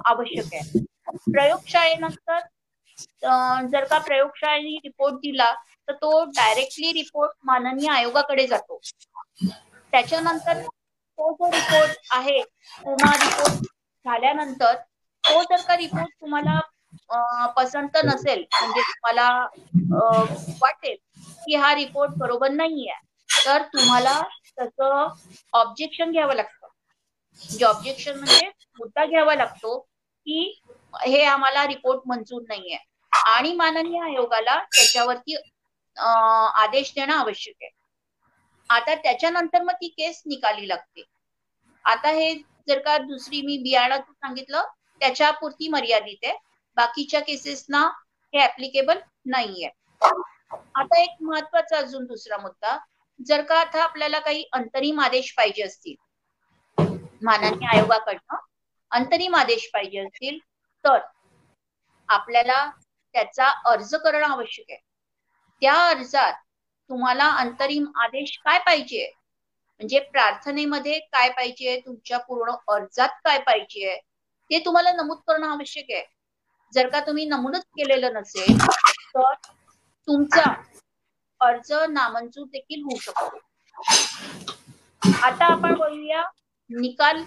S1: आवश्यक आहे. प्रयोगशाळेनंतर जर का प्रयोगशाळेने रिपोर्ट दिला तर तो डायरेक्टली रिपोर्ट माननीय आयोगाकडे जातो. त्याच्यानंतर तो जो रिपोर्ट आहे पुन्हा रिपोर्ट झाल्यानंतर तो जर का रिपोर्ट तुम्हाला पसंत नसेल म्हणजे तुम्हाला वाटेल की हा रिपोर्ट बरोबर नाहीये तर तुम्हाला त्याचं ऑब्जेक्शन घ्यावं लागतं. म्हणजे ऑब्जेक्शन म्हणजे मुद्दा घ्यावा लागतो की हे आम्हाला रिपोर्ट मंजूर नाहीये. आणि माननीय आयोगाला त्याच्यावरती आदेश देणं आवश्यक आहे. आता त्याच्यानंतर मग ती केस निकाली लागते. आता हे जर का दुसरी मी बियाणाचं सांगितलं त्याच्यापुरती मर्यादित आहे. बाकीच्या केसेसना हे ऍप्लिकेबल नाहीये. आता एक महत्त्वाचा अजून दुसरा मुद्दा जर का आता आपल्याला काही अंतरिम आदेश पाहिजे असतील माननीय आयोगाकडनं अंतरिम आदेश पाहिजे असतील तर आपल्याला त्याचा अर्ज करणं आवश्यक आहे. त्या अर्जात तुम्हाला अंतरिम आदेश काय पाहिजे? म्हणजे प्रार्थनेमध्ये काय पाहिजे? तुमच्या पूर्ण अर्जात काय पाहिजे? ते तुम्हाला नमूद करणं आवश्यक आहे. जर का तुम्ही नमूदच केलेलं नसेल तर तुमचा अर्ज नामंजूर देखील होऊ शकतो. आता आपण बोलूया निकाल.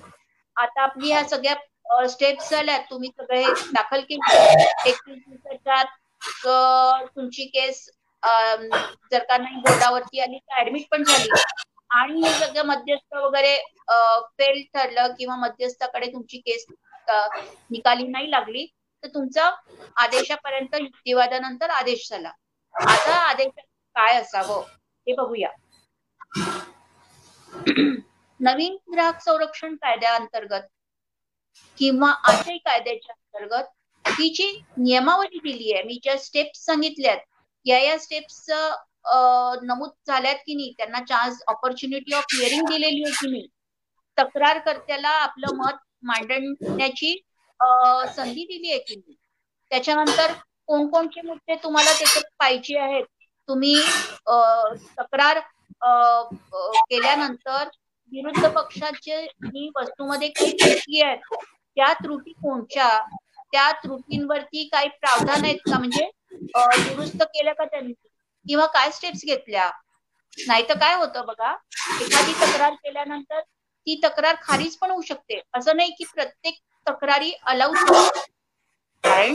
S1: आता आपली ह्या सगळ्या स्टेप्स झाल्या तुम्ही सगळे दाखल केले. एकवीस दिवसाच्या तुमची केस जर का नाही बोर्डावरती आली तर ऍडमिट पण झाली. आणि हे सगळं मध्यस्थ वगैरे फेल ठरलं किंवा मध्यस्थाकडे तुमची केस निकाली नाही लागली तर तुमचा आदेशापर्यंत युक्तिवादानंतर आदेश झाला. आता आदेश काय असावं हे बघूया. नवीन ग्राहक संरक्षण कायद्याअंतर्गत किंवा आशय कायद्याच्या अंतर्गत ही जी नियमावली दिली आहे मी ज्या स्टेप्स सांगितल्यात या या स्टेप्स नमूद झाल्यात की नाही त्यांना चान्स ऑपॉर्च्युनिटी ऑफ हिअरिंग दिलेली आहे की नाही तक्रारकर्त्याला आपलं मत मांडण्याची संधी दिली आहे की नाही. त्याच्यानंतर कोणकोणते मुद्दे तुम्हाला त्याच्यात पाहिजे आहेत तुम्ही तक्रार केल्यानंतर विरुद्ध पक्षाचे ही वस्तूमध्ये काही त्रुटी आहेत त्या त्रुटी कोणत्या त्या त्रुटींवरती काही प्रावधान आहेत का? म्हणजे दुरुस्त केलं का त्यांनी? किंवा काय स्टेप्स घेतल्या? नाही तर काय होतं बघा एखादी तक्रार केल्यानंतर ती तक्रार खारीज पण होऊ शकते. असं नाही की प्रत्येक तक्रारी अलाउड कारण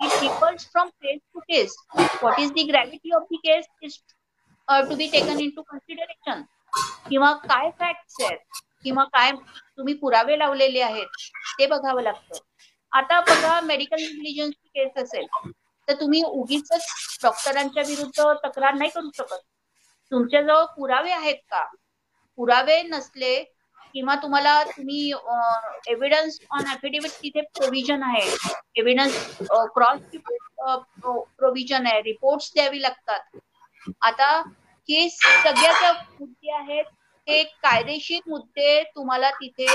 S1: It differs from case to case What is the gravity of the case is to be taken into consideration. किंवा काय फॅक्ट्स आहेत किंवा काय तुम्ही पुरावे लावलेले आहेत ते बघावं लागतं. आता बघा मेडिकल इंटेलिजन्सची केस असेल तर तुम्ही उगीच डॉक्टरांच्या विरुद्ध तक्रार नाही करू शकत. तुमच्याजवळ पुरावे आहेत का? पुरावे नसले किंवा तुम्हाला तुम्ही एव्हिडन्स ऑन अफिडेव्हिट तिथे प्रोव्हिजन आहे. एव्हिडन्स क्रॉस प्रोव्हिजन आहे. रिपोर्ट्स द्यावी लागतात. आता हे सगळ्या ज्या मुद्दे आहेत ते कायदेशीर मुद्दे तुम्हाला तिथे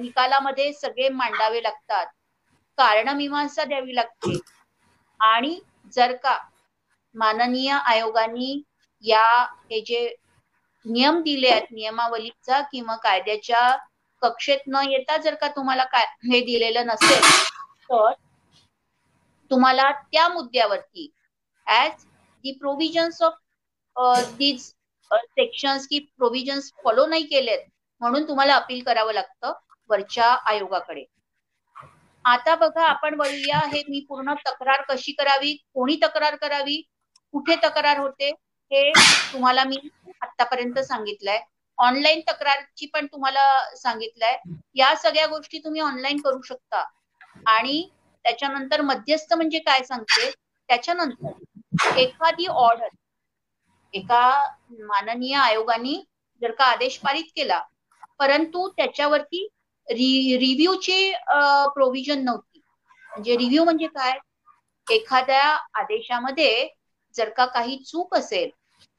S1: निकालामध्ये सगळे मांडावे लागतात. कारणमीमांसा द्यावी लागते. आणि जर का माननीय आयोगाने या हे जे नियम दिले आहेत नियमावलीचा किंवा कायद्याच्या कक्षेत न येता जर का तुम्हाला काय हे दिलेलं नसेल तर तुम्हाला त्या मुद्द्यावरती as the provisions of these sections की प्रोव्हिजन्स फॉलो नाही केलेत म्हणून तुम्हाला अपील करावं लागतं वरच्या आयोगाकडे. आता बघा आपण वळूया हे मी पूर्ण तक्रार कशी करावी कोणी तक्रार करावी कुठे तक्रार होते? हे तुम्हाला मी आतापर्यंत सांगितलंय. ऑनलाईन तक्रारची पण तुम्हाला सांगितलंय. या सगळ्या गोष्टी तुम्ही ऑनलाईन करू शकता. आणि त्याच्यानंतर मध्यस्थ म्हणजे काय सांगते? त्याच्यानंतर एखादी ऑर्डर एका माननीय आयोगाने जर का आदेश पारित केला परंतु त्याच्यावरती रि रिव्ह्यूची प्रोव्हिजन नव्हती. म्हणजे रिव्ह्यू म्हणजे काय? एखाद्या आदेशामध्ये जर का काही चूक असेल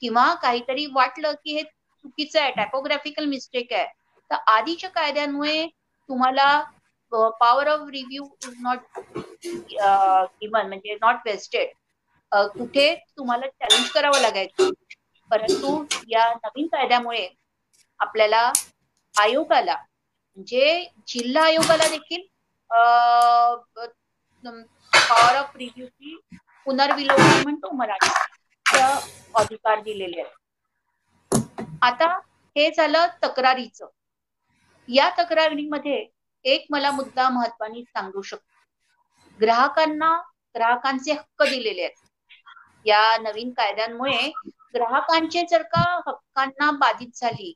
S1: किंवा काहीतरी वाटलं की हे चुकीचं आहे टायपोग्राफिकल मिस्टेक आहे तर आधीच्या कायद्यांमुळे तुम्हाला power of review is not given म्हणजे नॉट वेस्टेड कुठे तुम्हाला चॅलेंज करावं लागायचं. परंतु या नवीन कायद्यामुळे आपल्याला आयोगाला म्हणजे जिल्हा आयोगाला देखील पॉवर ऑफ रिव्ह्यूची पुनर्विलोकन म्हणतो मराठी अधिकार दिलेले आहेत. आता हे झालं तक्रारीचं. या तक्रारीमध्ये एक मला मुद्दा महत्वानी सांगू शकतो. ग्राहकांना ग्राहकांचे हक्क दिलेले आहेत. या नवीन कायद्यांमुळे ग्राहकांचे जर का हक्कांना बाधित झाली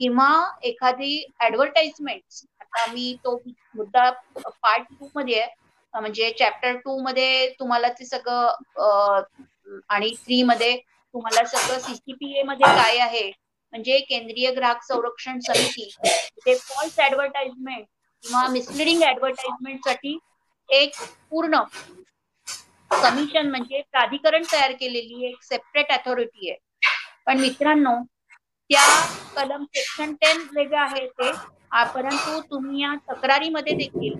S1: किंवा एखादी ऍडव्हर्टाइजमेंट आता मी तो मुद्दा पार्ट टू मध्ये म्हणजे चॅप्टर टू मध्ये तुम्हाला ते सगळं आणि थ्री मध्ये तुम्हाला सगळं सीसीपीए मध्ये काय आहे? म्हणजे केंद्रीय ग्राहक संरक्षण समिती ते फॉल्स ऍडव्हर्टाइजमेंट किंवा मिसलिडिंग ऍडव्हर्टाइजमेंटसाठी एक पूर्ण कमिशन म्हणजे प्राधिकरण तयार केलेली एक सेपरेट अथॉरिटी आहे. पण मित्रांनो त्या कलम सेक्शन टेन वेगळं आहे ते परंतु तुम्ही या तक्रारीमध्ये देखील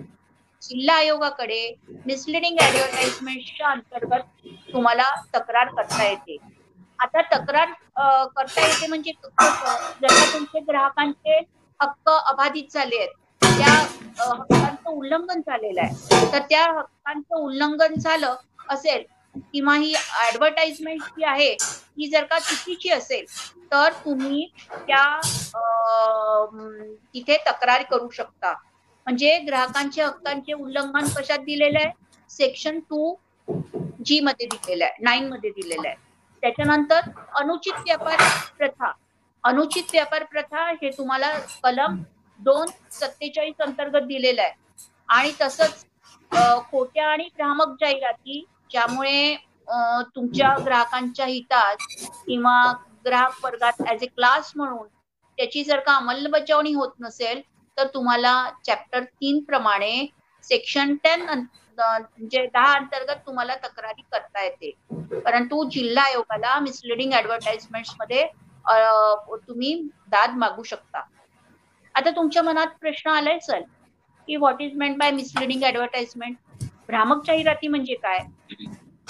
S1: जिल्हा आयोगाकडे मिसलिडिंग ऍडव्हर्टाइजमेंटच्या अंतर्गत तुम्हाला तक्रार करता येते. आता तक्रार करता येते म्हणजे जर तुमचे ग्राहकांचे हक्क अबाधित झाले आहेत त्या हक्कांचं उल्लंघन झालेलं आहे तर त्या हक्कांचं उल्लंघन झालं असेल किंवा ही ऍडव्हर्टाइजमेंट जी आहे ही जर का चुकीची असेल तर तुम्ही त्या तिथे तक्रार करू शकता. म्हणजे ग्राहकांच्या हक्कांचे उल्लंघन कशात दिलेलं आहे? सेक्शन टू जी मध्ये दिलेलं आहे नाईन मध्ये दिलेलं आहे. त्याच्यानंतर अनुचित व्यापार प्रथा. अनुचित व्यापार प्रथा हे तुम्हाला कलम दोन सत्तेचाळीस अंतर्गत दिलेलं आहे. आणि तसंच खोट्या आणि भ्रामक जाहिराती ज्यामुळे तुमच्या ग्राहकांच्या हितात किंवा ग्राहक वर्गात ऍज ए क्लास म्हणून त्याची जर का अंमलबजावणी होत नसेल तर तुम्हाला चॅप्टर तीन प्रमाणे सेक्शन टेन म्हणजे दहा अंतर्गत तुम्हाला तक्रारी करता येते. परंतु जिल्हा आयोगाला मिसलिडिंग ऍडव्हर्टाइजमेंटमध्ये तुम्ही दाद मागू शकता. आता तुमच्या मनात प्रश्न आलाय सर की what is meant by misleading advertisement भ्रामक जाहिराती म्हणजे काय?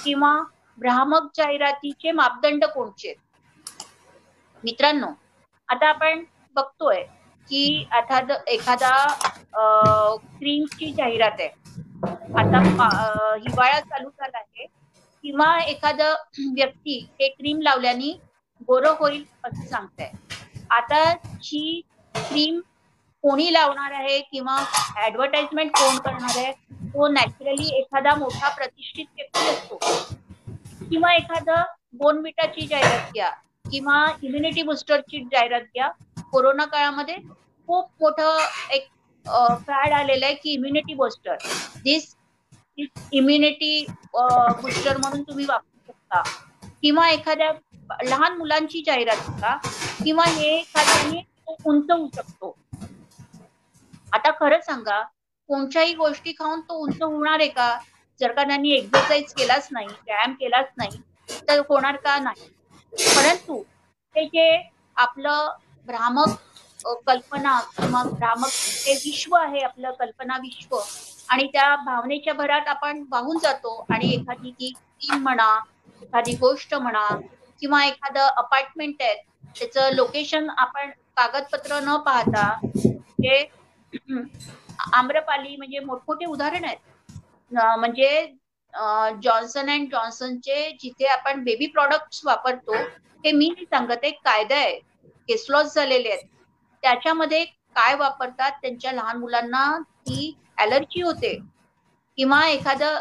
S1: किंवा भ्रामक जाहिरातीचे मापदंड कोणचे? मित्रांनो आता आपण बघतोय की आता एखादा क्रीमची जाहिरात आहे. आता हिवाळा चालू झाला आहे. किंवा एखादं व्यक्ती हे क्रीम लावल्याने गोरं होईल असं सांगताय. आता ही क्रीम कोणी लावणार आहे किंवा ऍडव्हर्टाइजमेंट कोण करणार आहे तो नॅचरली एखादा मोठा प्रतिष्ठित व्यक्ती असतो. किंवा एखादं बोनविटाची जाहिरात घ्या किंवा इम्युनिटी बुस्टरची जाहिरात घ्या. कोरोना काळामध्ये खूप मोठं एक फॅड आलेलं आहे की immunity booster this immunity booster म्हणून तुम्ही वापरू शकता. किंवा एखाद्या लहान मुलांची जाहिरात का किंवा हे एखाद्याने उंच होऊ शकतो. आता खरं सांगा कोणत्याही गोष्टी खाऊन तो उंच होणार आहे का? जर का त्यांनी एक्सरसाइज केलाच नाही व्यायाम केलाच नाही तर होणार का नाही? परंतु ते जे आपलं भ्रामक कल्पना किंवा भ्रामक हे विश्व आहे आपलं कल्पना विश्व. आणि त्या भावनेच्या भरात आपण वाहून जातो आणि एखादी ती टीम म्हणा एखादी गोष्ट म्हणा किंवा एखादं अपार्टमेंट आहे त्याचं लोकेशन आपण कागदपत्र न पाहता जे म्हणजे (clears throat) आम्रपाली म्हणजे मोठमोठे उदाहरण आहेत. म्हणजे जॉन्सन अँड जॉन्सनचे जिथे आपण बेबी प्रॉडक्ट्स वापरतो हे मी सांगत एक कायदा आहे. केसलॉस झालेले आहेत. त्याच्यामध्ये काय वापरतात? त्यांच्या लहान मुलांना ती अलर्जी होते. किंवा एखादं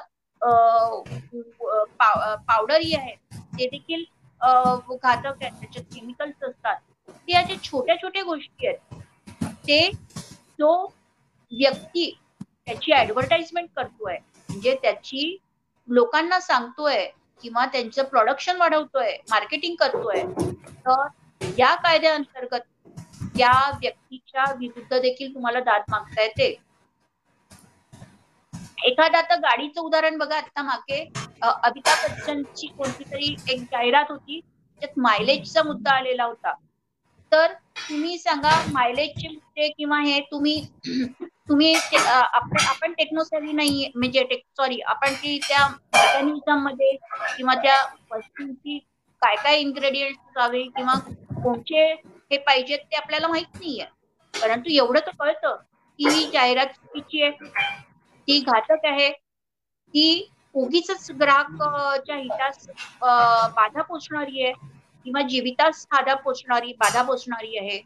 S1: पावडर आहे. ते देखील घातक आहेत. त्याच्यात केमिकल्स असतात. ते अशा छोट्या छोट्या गोष्टी आहेत. ते जो व्यक्ती त्याची ऍडव्हर्टाइजमेंट करतोय म्हणजे त्याची लोकांना सांगतोय किंवा त्यांचं प्रोडक्शन वाढवतोय मार्केटिंग करतोय तर या कायद्याअंतर्गत त्या व्यक्तीच्या विरुद्ध देखील तुम्हाला दाद मागता येते. एखादा आता गाडीचं उदाहरण बघा आता मागे अमिताभ बच्चनची कोणती तरी एक जाहिरात होती त्यात मायलेजचा मुद्दा आलेला होता. तर तुम्ही सांगा मायलेजचे मुद्दे किंवा हे तुम्ही तुम्ही आपण आपण टेक्नोसॅव्ही नाही म्हणजे सॉरी आपण ती त्या मेकॅनिझममध्ये किंवा त्या वस्तूंची काय काय इन्ग्रेडियंट हवे किंवा कोणते हे पाहिजेत ते आपल्याला माहीत नाहीये. परंतु एवढं तर कळतं की ही जाहिरात चुकीची आहे ती घातक आहे ती उगीच ग्राहकच्या हितास बाधा पोचणारी आहे किंवा जीवितास बाधा पोचणारी बाधा पोचणारी आहे.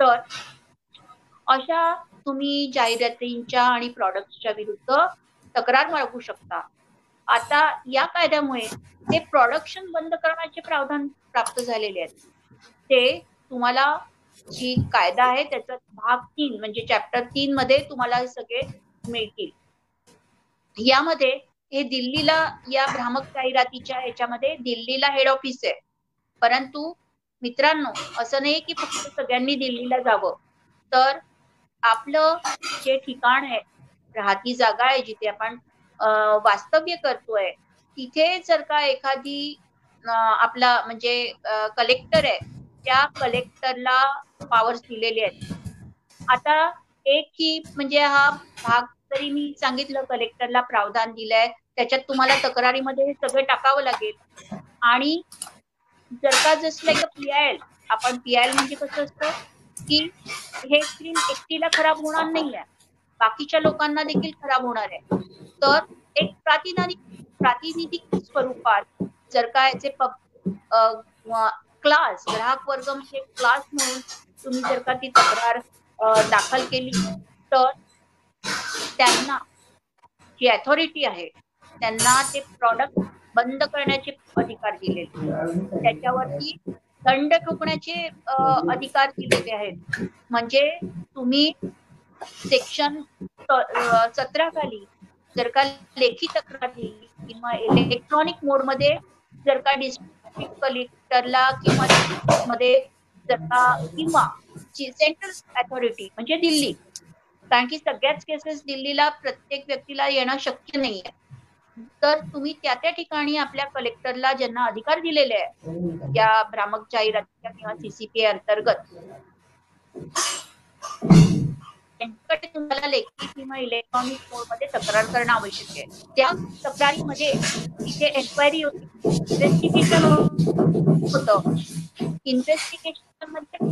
S1: तर अशा तुम्ही जाहिरातींच्या आणि प्रॉडक्टच्या विरुद्ध तक्रार मागू शकता. आता या कायद्यामुळे ते प्रोडक्शन बंद करण्याचे प्रावधान प्राप्त झालेले आहेत. ते तुम्हाला जी कायदा आहे त्याचा भाग तीन म्हणजे चॅप्टर तीन मध्ये तुम्हाला सगळे मिळतील. यामध्ये हे दिल्लीला या भ्रामक जाहिरातीच्या याच्यामध्ये दिल्लीला हेड ऑफिस आहे. परंतु मित्रांनो असं नाही की फक्त सगळ्यांनी दिल्लीला जावं. तर आपलं जे ठिकाण आहे राहती जागा आहे जिथे आपण वास्तव्य करतोय तिथे जर का एखादी आपला म्हणजे कलेक्टर आहे त्या कलेक्टरला पॉवर्स दिलेले आहेत. आता एक ही म्हणजे हा भाग तरी मी सांगितलं कलेक्टरला प्रावधान दिलंय त्याच्यात तुम्हाला तक्रारीमध्ये हे सगळं टाकावं लागेल. आणि जर का जसं लाईक पीआयएल आपण पीआयएल म्हणजे कसं असतं की हे स्क्रीन एकटीला खराब होणार नाही आहे बाकीच्या लोकांना देखील खराब होणार आहे. तर एक प्रातिनिधिक प्रातिनिधिक स्वरूपात जर का याचे क्लास ग्राहक वर्ग म्हणजे क्लास म्हणून तुम्ही जर का ती तक्रार दाखल केली तर त्यांना जी अथॉरिटी आहे त्यांना ते प्रॉडक्ट बंद करण्याचे अधिकार दिलेले त्याच्यावरती दंड ठोकण्याचे अधिकार दिलेले आहेत. म्हणजे तुम्ही सेक्शन सतरा खाली जर का लेखी तक्रार दिली किंवा इलेक्ट्रॉनिक मोडमध्ये जर का डिस्ट्रिक्ट कलेक्टरला किंवा मध्ये जर का किंवा सेंट्रल अथॉरिटी म्हणजे दिल्ली. कारण की सगळ्याच केसेस दिल्लीला प्रत्येक व्यक्तीला येणं शक्य नाहीये. तर तुम्ही त्या त्या ठिकाणी आपल्या कलेक्टरला ज्यांना अधिकार दिलेले आहे या भ्रामक जाहिरातीच्या किंवा सीसीपी अंतर्गत. त्यांच्याकडे तुम्हाला लेखी किंवा इलेक्ट्रॉनिक मोडमध्ये तक्रार करणं आवश्यक आहे. त्या तक्रारीमध्ये तिथे एन्क्वायरी होती. इन्व्हेस्टिगेशन होत. इन्व्हेस्टिगेशनमध्ये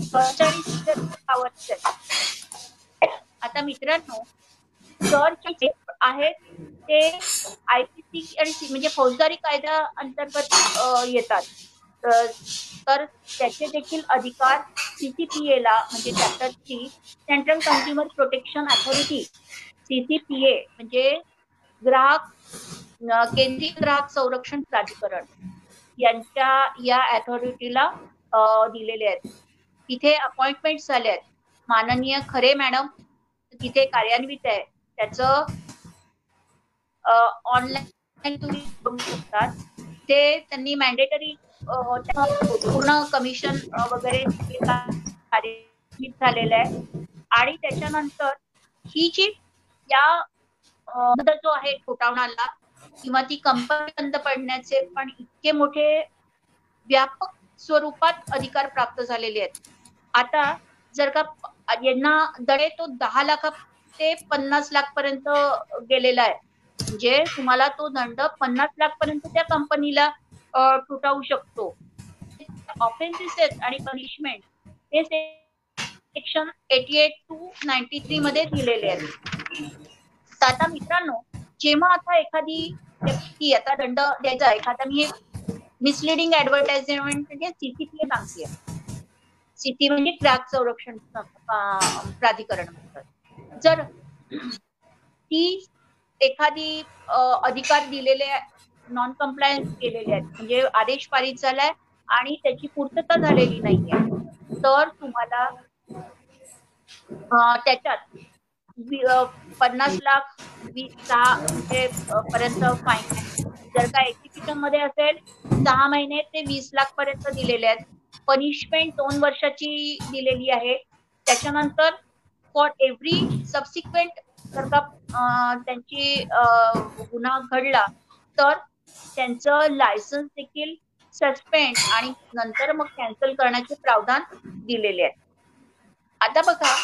S1: आता मित्रांनो सर आहेत ते आयपीसी आणि म्हणजे फौजदारी कायद्या अंतर्गत येतात. तर त्याचे देखील अधिकार सीसीपीए ला म्हणजे chapter three central consumer protection authority CCPA म्हणजे ग्राहक केंद्रीय ग्राहक संरक्षण प्राधिकरण यांच्या या अथॉरिटीला दिलेले आहेत. तिथे अपॉइंटमेंट झाले आहेत. माननीय खरे मॅडम तिथे कार्यान्वित आहे. त्याचं ऑनलाईन तुम्ही बघू शकतात. ते त्यांनी मॅन्डेटरी पूर्ण कमिशन वगैरे झालेलं आहे. आणि त्याच्यानंतर ही जी या जो आहे ठोठावणाला किंवा ती कंपनी बंद पडण्याचे पण इतके मोठे व्यापक स्वरूपात अधिकार प्राप्त झालेले आहेत. आता जर का यांना दडे तो दहा लाख ते पन्नास लाख पर्यंत गेलेला आहे. म्हणजे तुम्हाला तो दंड पन्नास लाख पर्यंत त्या कंपनीला तुटावू शकतो. ऑफेन्सेस आहेत आणि पनिशमेंट ते section eighty eight to ninety three मध्ये दिलेले आहेत. आता मित्रांनो जेव्हा आता एखादी व्यक्ती आता दंड द्यायचा एखादा मी मिसलिडिंग ऍडव्हर्टाइजमेंट म्हणजे सीसीपीए सांगते सीसी म्हणजे ग्राहक संरक्षण प्राधिकरण म्हणतात. जर ती एखादी अधिकार दिलेले नॉन कम्प्लायन्स केलेले आहेत. म्हणजे आदेश पारित झालाय आणि त्याची पूर्तता झालेली नाहीये. तर तुम्हाला त्याच्यात पन्नास लाख वीस सहा म्हणजे पर्यंत फाईन जर का एक्झिक्युशनमध्ये असेल सहा महिने ते वीस लाख पर्यंत दिलेले आहेत. पनिशमेंट दोन वर्षाची दिलेली आहे. त्याच्यानंतर फॉर एव्हरी सबसिक्वेंट जर का त्यांची गुन्हा घडला तर त्यांचं लायसन्स देखील सस्पेंड आणि नंतर मग कॅन्सल करण्याचे प्रावधान दिलेले आहे आता बघा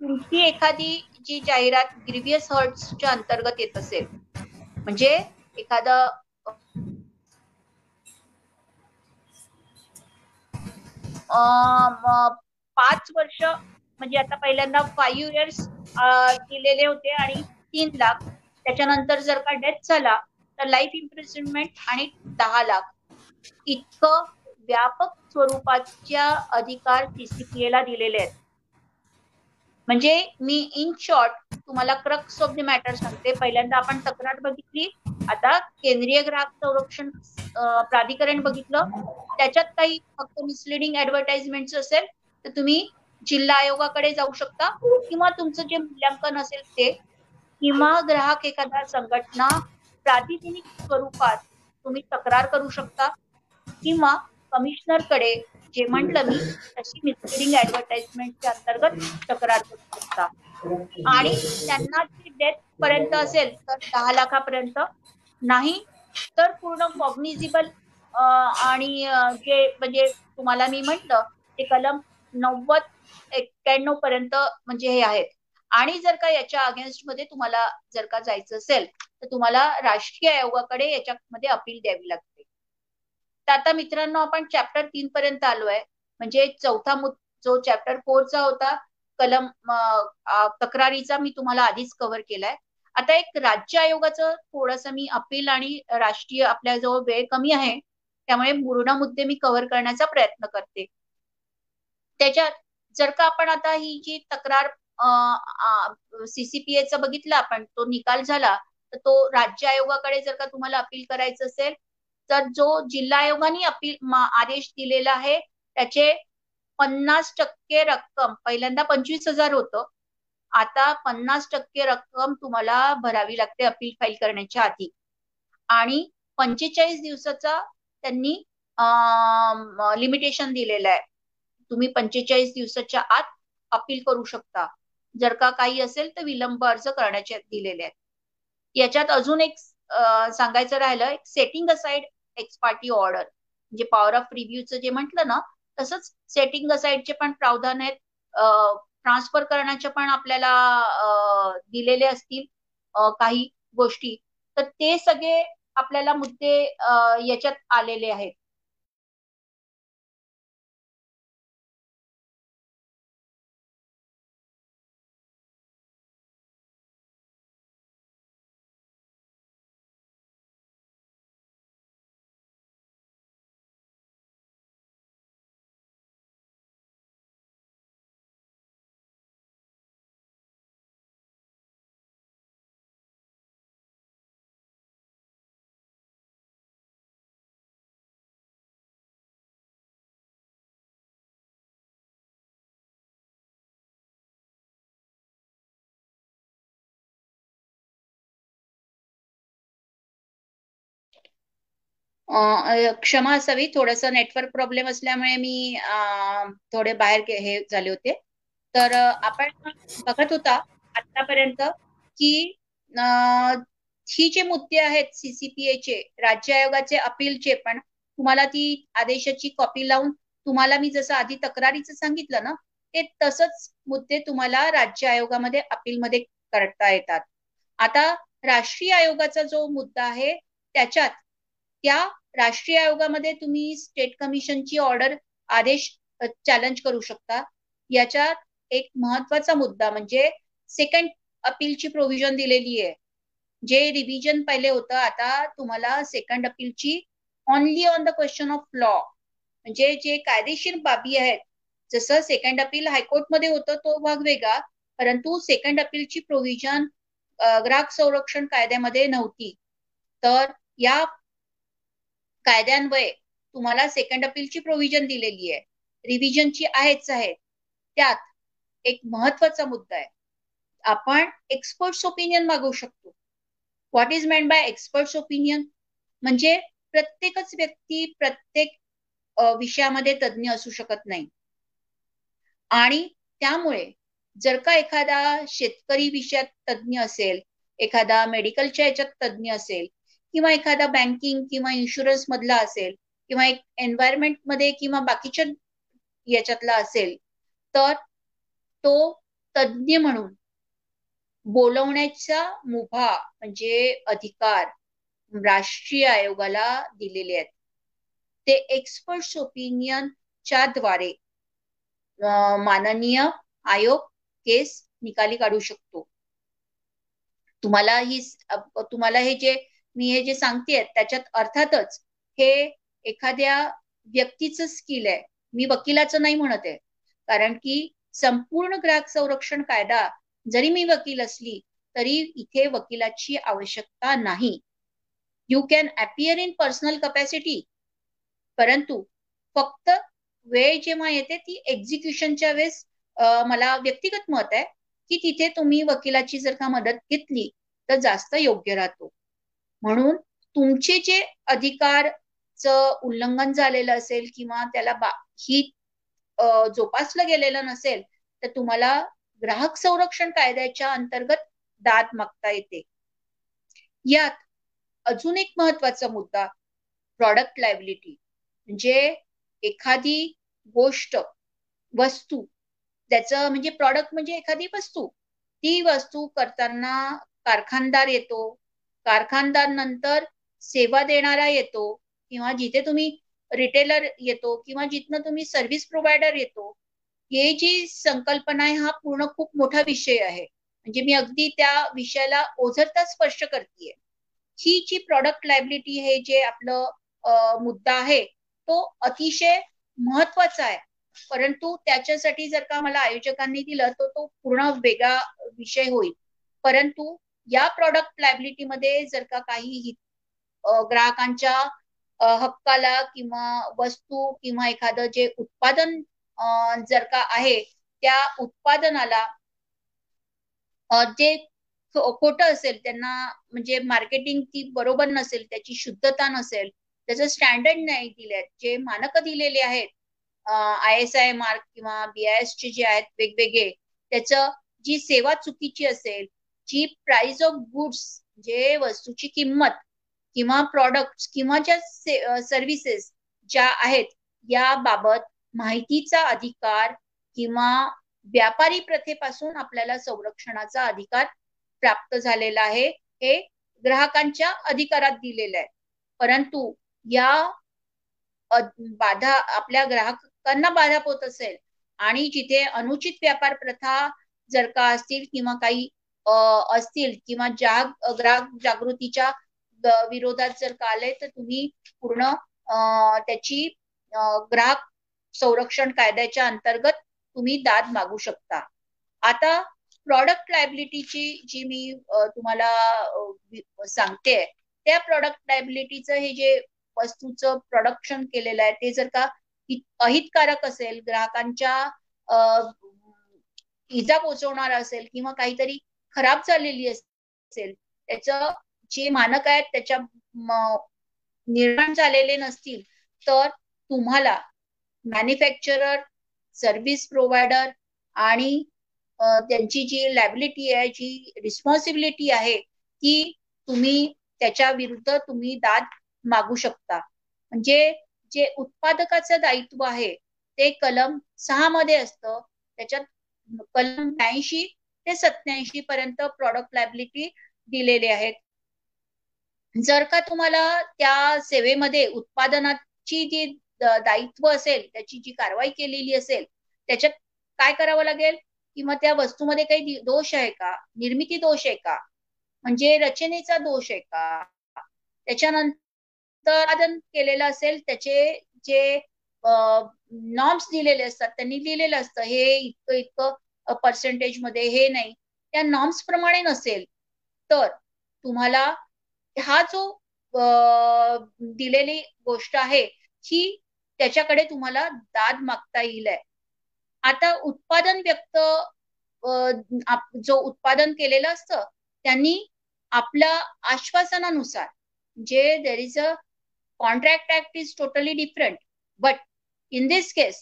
S1: तुमची एखादी जी जाहिरात ग्रिव्हियस हर्ट्सच्या अंतर्गत येत असेल म्हणजे एखादं पाच वर्ष म्हणजे आता पहिल्यांदा फाईव्ह इयर्स दिलेले होते आणि तीन लाख. त्याच्यानंतर जर का डेथ झाला तर लाईफ इम्प्रिझनमेंट आणि दहा लाख. इतकं व्यापक स्वरूपाच्या अधिकार सीसीपीएला दिलेले आहेत. म्हणजे मी इन शॉर्ट तुम्हाला क्रक्स ऑफ द मॅटर सांगते. पहिल्यांदा आपण तक्रार बघितली. आता केंद्रीय ग्राहक संरक्षण प्राधिकरण बघितलं. त्याच्यात काही फक्त मिसलिडिंग ऍडव्हर्टाइजमेंट असेल तर तुम्ही जिल्हा आयोगाकडे जाऊ शकता. किंवा तुमचं जे मूल्यांकन असेल ते. किंवा ग्राहक एखादा संघटना प्रातिनिधिक स्वरूपात तुम्ही तक्रार करू शकता किंवा कमिशनरकडे जे म्हटलं मी तशी मिसलिडिंग ऍडव्हर्टाइजमेंटच्या अंतर्गत तक्रार करू शकता. आणि त्यांना डेथ पर्यंत असेल तर दहा लाखापर्यंत. नाही तर पूर्ण कॉग्निझिबल आणि जे म्हणजे तुम्हाला मी म्हंटल ते कलम नव्वद एक्क्याण्णव पर्यंत म्हणजे हे आहेत. आणि जर का याच्या अगेन्स्टमध्ये तुम्हाला जर का जायचं असेल तर तुम्हाला राष्ट्रीय आयोगाकडे याच्यामध्ये अपील द्यावी लागते. तर आता मित्रांनो आपण चॅप्टर तीन पर्यंत आलोय. म्हणजे चौथा जो चॅप्टर फोरचा होता कलम तक्रारीचा मी तुम्हाला आधीच कव्हर केलाय. आता एक राज्य आयोगाचं थोडस मी अपील आणि राष्ट्रीय आपल्याजवळ वेळ कमी आहे त्यामुळे पूर्ण मुद्दे मी कव्हर करण्याचा प्रयत्न करते. त्याच्यात जर का आपण आता ही जी तक्रार सीसीपीएचा बघितला आपण तो निकाल झाला तर तो राज्य आयोगाकडे जर का तुम्हाला अपील करायचं असेल तर जो जिल्हा आयोगाने अपील आदेश दिलेला आहे त्याचे पन्नास टक्के रक्कम पहिल्यांदा पंचवीस हजार होतं. आता पन्नास टक्के रक्कम तुम्हाला भरावी लागते अपील फाईल करण्याच्या आधी. आणि पंचेचाळीस दिवसाचा त्यांनी लिमिटेशन दिलेलं आहे. तुम्ही पंचेचाळीस दिवसाच्या आत अपील करू शकता. जर का काही असेल तर विलंब अर्ज करण्याचे दिलेले आहेत. याच्यात अजून एक सांगायचं राहिलं एक setting aside ex parte order म्हणजे पॉवर ऑफ रिव्ह्यूचं जे म्हटलं ना तसंच सेटिंग असाइडचे पण प्रावधान आहेत. ट्रान्सफर करण्याचे पण आपल्याला दिलेले असतील काही गोष्टी. तर ते सगळे आपल्याला मुद्दे याच्यात आलेले आहेत. क्षमा असावी. थोडस नेटवर्क प्रॉब्लेम असल्यामुळे मी थोडे बाहेर हे झाले होते. तर आपण बघत होता आतापर्यंत की ही जे मुद्दे आहेत सीसीपीएचे राज्य आयोगाचे अपीलचे पण तुम्हाला ती आदेशाची कॉपी लावून तुम्हाला मी जसं आधी तक्रारीचं सांगितलं ना ते तसंच मुद्दे तुम्हाला राज्य आयोगामध्ये अपीलमध्ये करता येतात. आता राष्ट्रीय आयोगाचा जो मुद्दा आहे त्याच्यात त्या राष्ट्रीय आयोगामध्ये तुम्ही स्टेट कमिशनची ऑर्डर आदेश चॅलेंज करू शकता. याच्यात एक महत्त्वाचा मुद्दा म्हणजे सेकंड अपीलची प्रोव्हिजन दिलेली आहे. जे रिव्हिजन पहिले होतं आता तुम्हाला second अपीलची only on the question of law म्हणजे जे कायदेशीर बाबी आहेत जसं सेकंड अपील हायकोर्टमध्ये होतं तो भाग वेगळा. परंतु सेकंड अपीलची प्रोव्हिजन ग्राहक संरक्षण कायद्यामध्ये नव्हती. तर या कायद्यान्वये तुम्हाला सेकंड अपीलची प्रोव्हिजन दिलेली आहे. रिव्हिजनची आहेच आहे. त्यात एक महत्त्वाचा मुद्दा आहे. आपण एक्सपर्ट्स ओपिनियन मागवू शकतो. What is meant by experts opinion म्हणजे प्रत्येकच व्यक्ती प्रत्येक विषयामध्ये तज्ज्ञ असू शकत नाही. आणि त्यामुळे जर का एखादा शेतकरी विषयात तज्ज्ञ असेल एखादा मेडिकलच्या याच्यात तज्ज्ञ असेल किंवा एखादा बँकिंग किंवा इन्शुरन्स मधला असेल किंवा एक एन्व्हायरमेंटमध्ये किंवा बाकीच्या याच्यातला असेल तर तो तज्ज्ञ म्हणून बोलवण्याचा मुभा म्हणजे अधिकार राष्ट्रीय आयोगाला दिलेले आहेत. ते एक्सपर्ट ओपिनियनच्या द्वारे माननीय आयोग केस निकाली काढू शकतो. तुम्हाला ही तुम्हाला हे जे मी हे जे सांगते त्याच्यात अर्थातच हे एखाद्या व्यक्तीचं स्किल आहे. मी वकिलाचं नाही म्हणत आहे. कारण की संपूर्ण ग्राहक संरक्षण कायदा जरी मी वकील असली तरी इथे वकिलाची आवश्यकता नाही. You can appear in personal capacity परंतु फक्त वेळ जेव्हा येते ती एक्झिक्युशनच्या वेळेस मला व्यक्तिगत मत आहे की तिथे तुम्ही वकिलाची जर का मदत घेतली तर जास्त योग्य राहतो. म्हणून तुमचे जे अधिकार उल्लंघन झालेलं असेल किंवा त्याला ही जोपासलं गेलेलं नसेल तर तुम्हाला ग्राहक संरक्षण कायद्याच्या अंतर्गत दाद मागता येते. यात अजून एक महत्त्वाचा मुद्दा प्रॉडक्ट लायबिलिटी म्हणजे एखादी गोष्ट वस्तू त्याचं म्हणजे प्रॉडक्ट म्हणजे एखादी वस्तू. ती वस्तू करताना कारखानदार येतो कारखानदार नंतर सेवा देणारा येतो किंवा जिथे तुम्ही रिटेलर येतो किंवा जिथनं तुम्ही सर्व्हिस प्रोव्हायडर येतो हे जी संकल्पना आहे हा पूर्ण खूप मोठा विषय आहे. म्हणजे मी अगदी त्या विषयाला ओझरता स्पष्ट करते ही जी प्रॉडक्ट लायबिलिटी हे जे आपलं मुद्दा आहे तो अतिशय महत्त्वाचा आहे. परंतु त्याच्यासाठी जर का मला आयोजकांनी दिलं तर तो पूर्ण वेगळा विषय होईल. परंतु या प्रॉडक्ट लायबिलिटीमध्ये जर का काही ग्राहकांच्या हक्काला किंवा वस्तू किंवा एखादं जे उत्पादन जर का आहे त्या उत्पादनाला जे खोटं असेल त्यांना म्हणजे मार्केटिंग ती बरोबर नसेल त्याची शुद्धता नसेल त्याचं स्टँडर्ड नाही दिले जे मानक दिलेले आहेत आय एस आय मार्क किंवा बी आय एस चे जे आहेत वेगवेगळे त्याचं जी सेवा चुकीची असेल जी प्राइस ऑफ गुड्स जे वस्तूची किंमत किंवा प्रॉडक्ट किंवा ज्या सर्व्हिसेस ज्या आहेत या बाबत माहितीचा अधिकार किंवा व्यापारी प्रथेपासून आपल्याला संरक्षणाचा अधिकार प्राप्त झालेला आहे हे ग्राहकांच्या अधिकारात दिलेलं आहे. परंतु या बाधा आपल्या ग्राहकांना बाधा होत असेल आणि जिथे अनुचित व्यापार प्रथा जर का असतील किंवा काही असतील किंवा जाग ग्राहक जागृतीच्या विरोधात जर का आले तर तुम्ही पूर्ण त्याची ग्राहक संरक्षण कायद्याच्या अंतर्गत तुम्ही दाद मागू शकता. आता प्रॉडक्ट लायबिलिटीची जी मी तुम्हाला सांगते त्या प्रॉडक्ट लायबिलिटीचं हे जे वस्तूचं प्रोडक्शन केलेलं आहे ते जर का अहितकारक असेल ग्राहकांच्या इजा पोचवणार असेल किंवा काहीतरी खराब झालेली असेल त्याचं जे मानक आहेत त्याच्या निर्माण झालेले नसतील तर तुम्हाला मॅन्युफॅक्चरर सर्व्हिस प्रोव्हायडर आणि त्यांची जी लॅबिलिटी आहे जी रिस्पॉन्सिबिलिटी आहे ती तुम्ही त्याच्या विरुद्ध तुम्ही दाद मागू शकता. म्हणजे जे उत्पादकाचं दायित्व आहे ते कलम सहा मध्ये असतं त्याच्यात कलम ब्याऐंशी ते सत्याऐंशी पर्यंत प्रॉडक्ट लायबिलिटी दिलेले आहेत. जर का तुम्हाला त्या सेवेमध्ये उत्पादनाची जी दायित्व असेल त्याची जी कारवाई केलेली असेल त्याच्यात काय करावं लागेल? किंवा त्या वस्तूमध्ये काही दोष आहे का? निर्मिती दोष आहे का? म्हणजे रचनेचा दोष आहे का? त्याच्यानंतर उत्पादन केलेलं असेल त्याचे जे नॉर्म्स दिलेले असतात त्यांनी लिहिलेलं असतं हे इतकं इतकं पर्सेंटेजमध्ये हे नाही. त्या नॉर्म्स प्रमाणे नसेल तर तुम्हाला हा जो दिलेली गोष्ट आहे ही त्याच्याकडे तुम्हाला दाद मागता येईल आता उत्पादन व्यक्त जो उत्पादन केलेलं असतं त्यांनी आपल्या आश्वासनानुसार जे there is a contract act is totally different but in this case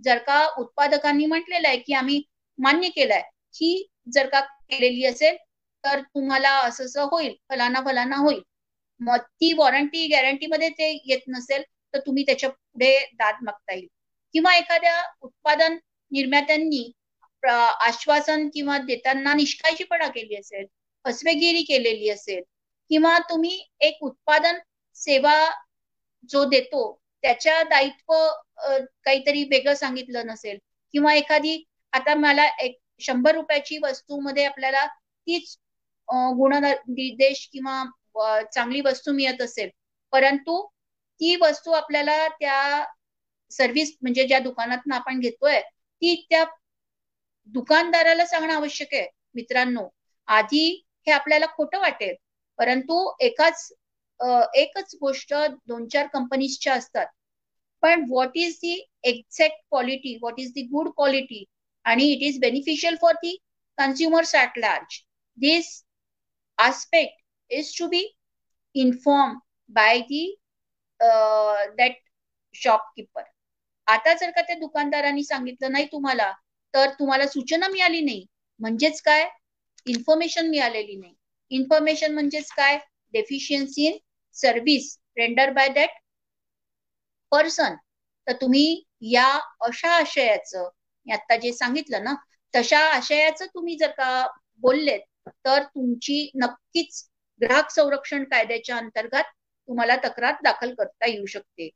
S1: जर का उत्पादकांनी म्हटलेलं आहे की आम्ही मान्य केलाय. ही जर का केलेली असेल तर तुम्हाला असं असं होईल फलाना फलाना होईल. मग ती वॉरंटी गॅरंटीमध्ये ते येत नसेल तर तुम्ही त्याच्या पुढे दाद मागता येईल. किंवा एखाद्या उत्पादन निर्मात्यांनी आश्वासन किंवा देताना निष्काळजीपणा केली असेल फसवेगिरी केलेली असेल किंवा तुम्ही एक उत्पादन सेवा जो देतो त्याच्या दायित्व काहीतरी वेगळं सांगितलं नसेल किंवा एखादी आता मला एक शंभर रुपयाची वस्तूमध्ये आपल्याला तीच गुण निर्देश किंवा चांगली वस्तू मिळत असेल. परंतु ती वस्तू आपल्याला त्या सर्व्हिस म्हणजे ज्या दुकानातून आपण घेतोय ती त्या दुकानदाराला सांगणं आवश्यक आहे मित्रांनो. आधी हे आपल्याला खोटं वाटेल परंतु एकाच एकच गोष्ट दोन चार कंपनीजच्या असतात. पण what is the exact quality what is the good quality आणि it is beneficial for the consumers at large this aspect is to be informed by the uh, that shopkeeper. आता जर का त्या दुकानदारांनी सांगितलं नाही तुम्हाला तर तुम्हाला सूचना मिळाली नाही. म्हणजेच काय? इन्फॉर्मेशन मिळालेली नाही. इन्फॉर्मेशन म्हणजेच काय? Deficiency in service render by that person तर तुम्ही या अशा आशयाचं आता जे सांगितलं ना तशा आशयाचं तुम्ही जर का बोललेत तर तुमची नक्कीच ग्राहक संरक्षण कायद्याच्या अंतर्गत तुम्हाला तक्रार दाखल करता येऊ शकते.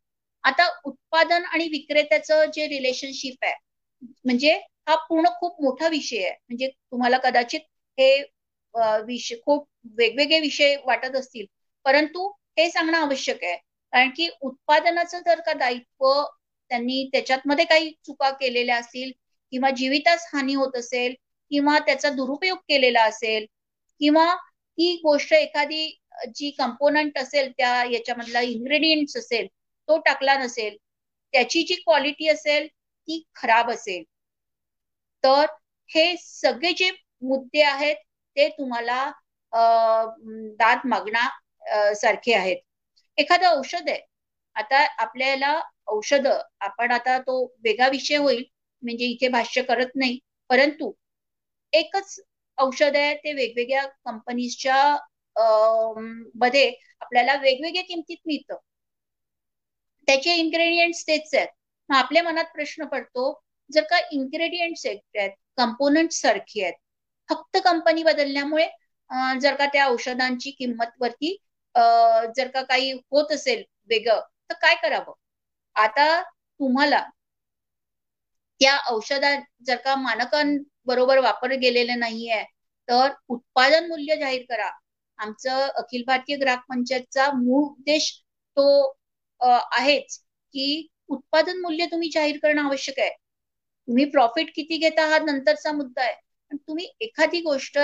S1: आता उत्पादन आणि विक्रेत्याचं जे रिलेशनशिप आहे म्हणजे हा पूर्ण खूप मोठा विषय आहे. म्हणजे तुम्हाला कदाचित हे विषय खूप वेगवेगळे विषय वाटत असतील परंतु हे सांगणं आवश्यक आहे. कारण की उत्पादनाचं जर का दायित्व त्यांनी त्याच्यात मध्ये काही चुका केलेल्या असतील किंवा जीवितास हानी होत असेल किंवा त्याचा दुरुपयोग केलेला असेल किंवा ती गोष्ट एखादी जी कंपोनंट असेल त्या याच्यामधला इन्ग्रेडियंट असेल तो टाकला नसेल त्याची जी क्वालिटी असेल ती खराब असेल. तर हे सगळे जे मुद्दे आहेत ते तुम्हाला दाद मागणा सारखे आहेत. एखादं औषध आहे. आता आपल्याला औषध. आपण आता तो वेगळा विषय होईल म्हणजे इथे भाष्य करत नाही. परंतु एकच औषध आहे ते वेगवेगळ्या कंपनीजच्या मध्ये आपल्याला वेगवेगळ्या किमतीत मिळतं. त्याचे इन्ग्रेडियंट्स तेच आहेत. मग आपल्या मनात प्रश्न पडतो जर का इन्ग्रेडियंट्स आहेत कंपोनंट सारखी आहेत फक्त कंपनी बदलल्यामुळे जर का त्या औषधांची किंमत वरती जर का काही होत असेल वेगळं तर काय करावं? आता तुम्हाला त्या औषधा जर का मानकांबरोबर वापर गेलेले नाहीये तर उत्पादन मूल्य जाहीर करा. आमचं अखिल भारतीय ग्राहक पंचायतचा मूळ उद्देश तो आहेच की उत्पादन मूल्य तुम्ही जाहीर करणं आवश्यक आहे. तुम्ही प्रॉफिट किती घेता हा नंतरचा मुद्दा आहे. पण तुम्ही एखादी गोष्ट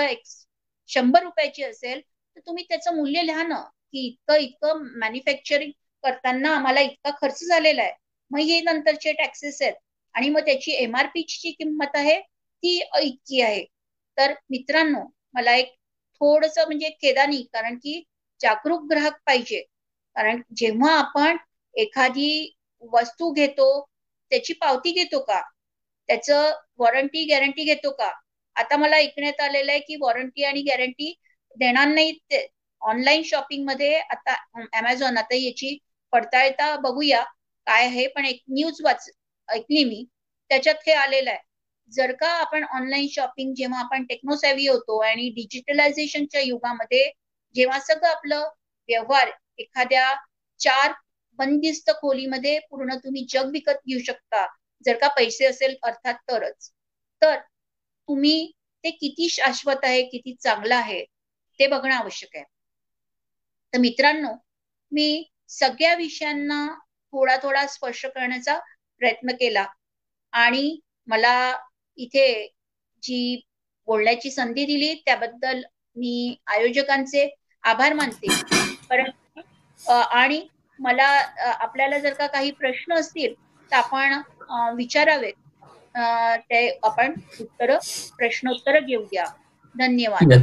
S1: शंभर रुपयाची असेल तर तुम्ही त्याचं मूल्य लिहा ना की इतकं इतकं मॅन्युफॅक्चरिंग करताना आम्हाला इतका खर्च झालेला आहे. मग हे नंतरचे टॅक्सेस आहेत. आणि मग त्याची एमआरपीची किंमत आहे ती इतकी आहे. तर मित्रांनो मला एक थोडस म्हणजे खेदानी कारण की जागरूक ग्राहक पाहिजे. कारण जेव्हा आपण एखादी वस्तू घेतो त्याची पावती घेतो का? त्याचं वॉरंटी गॅरंटी घेतो का? आता मला ऐकण्यात आलेलं आहे की वॉरंटी आणि गॅरंटी देणार नाही ऑनलाईन शॉपिंगमध्ये आता अमेझॉन आता याची पडताळता बघूया काय आहे पण एक न्यूज वाच ऐकली मी. त्याच्यात हे आलेलं आहे. जर का आपण ऑनलाईन शॉपिंग जेव्हा आपण टेक्नोसॅव्ही होतो आणि डिजिटलायझेशनच्या युगामध्ये जेव्हा सगळं आपलं व्यवहार एखाद्या चार बंदिस्त खोलीमध्ये पूर्ण तुम्ही जग विकत घेऊ शकता जर का पैसे असेल अर्थात तरच. तर तुम्ही ते किती शाश्वत आहे किती चांगलं आहे ते बघणं आवश्यक आहे. तर मित्रांनो मी सगळ्या विषयांना थोडा थोडा स्पर्श करण्याचा प्रयत्न केला. आणि मला इथे जी बोलण्याची संधी दिली त्याबद्दल मी आयोजकांचे आभार मानते. परंतु आणि मला आपल्याला जर का काही प्रश्न असतील तर आपण विचारावेत. ते आपण उत्तर प्रश्नोत्तर घेऊया. धन्यवाद.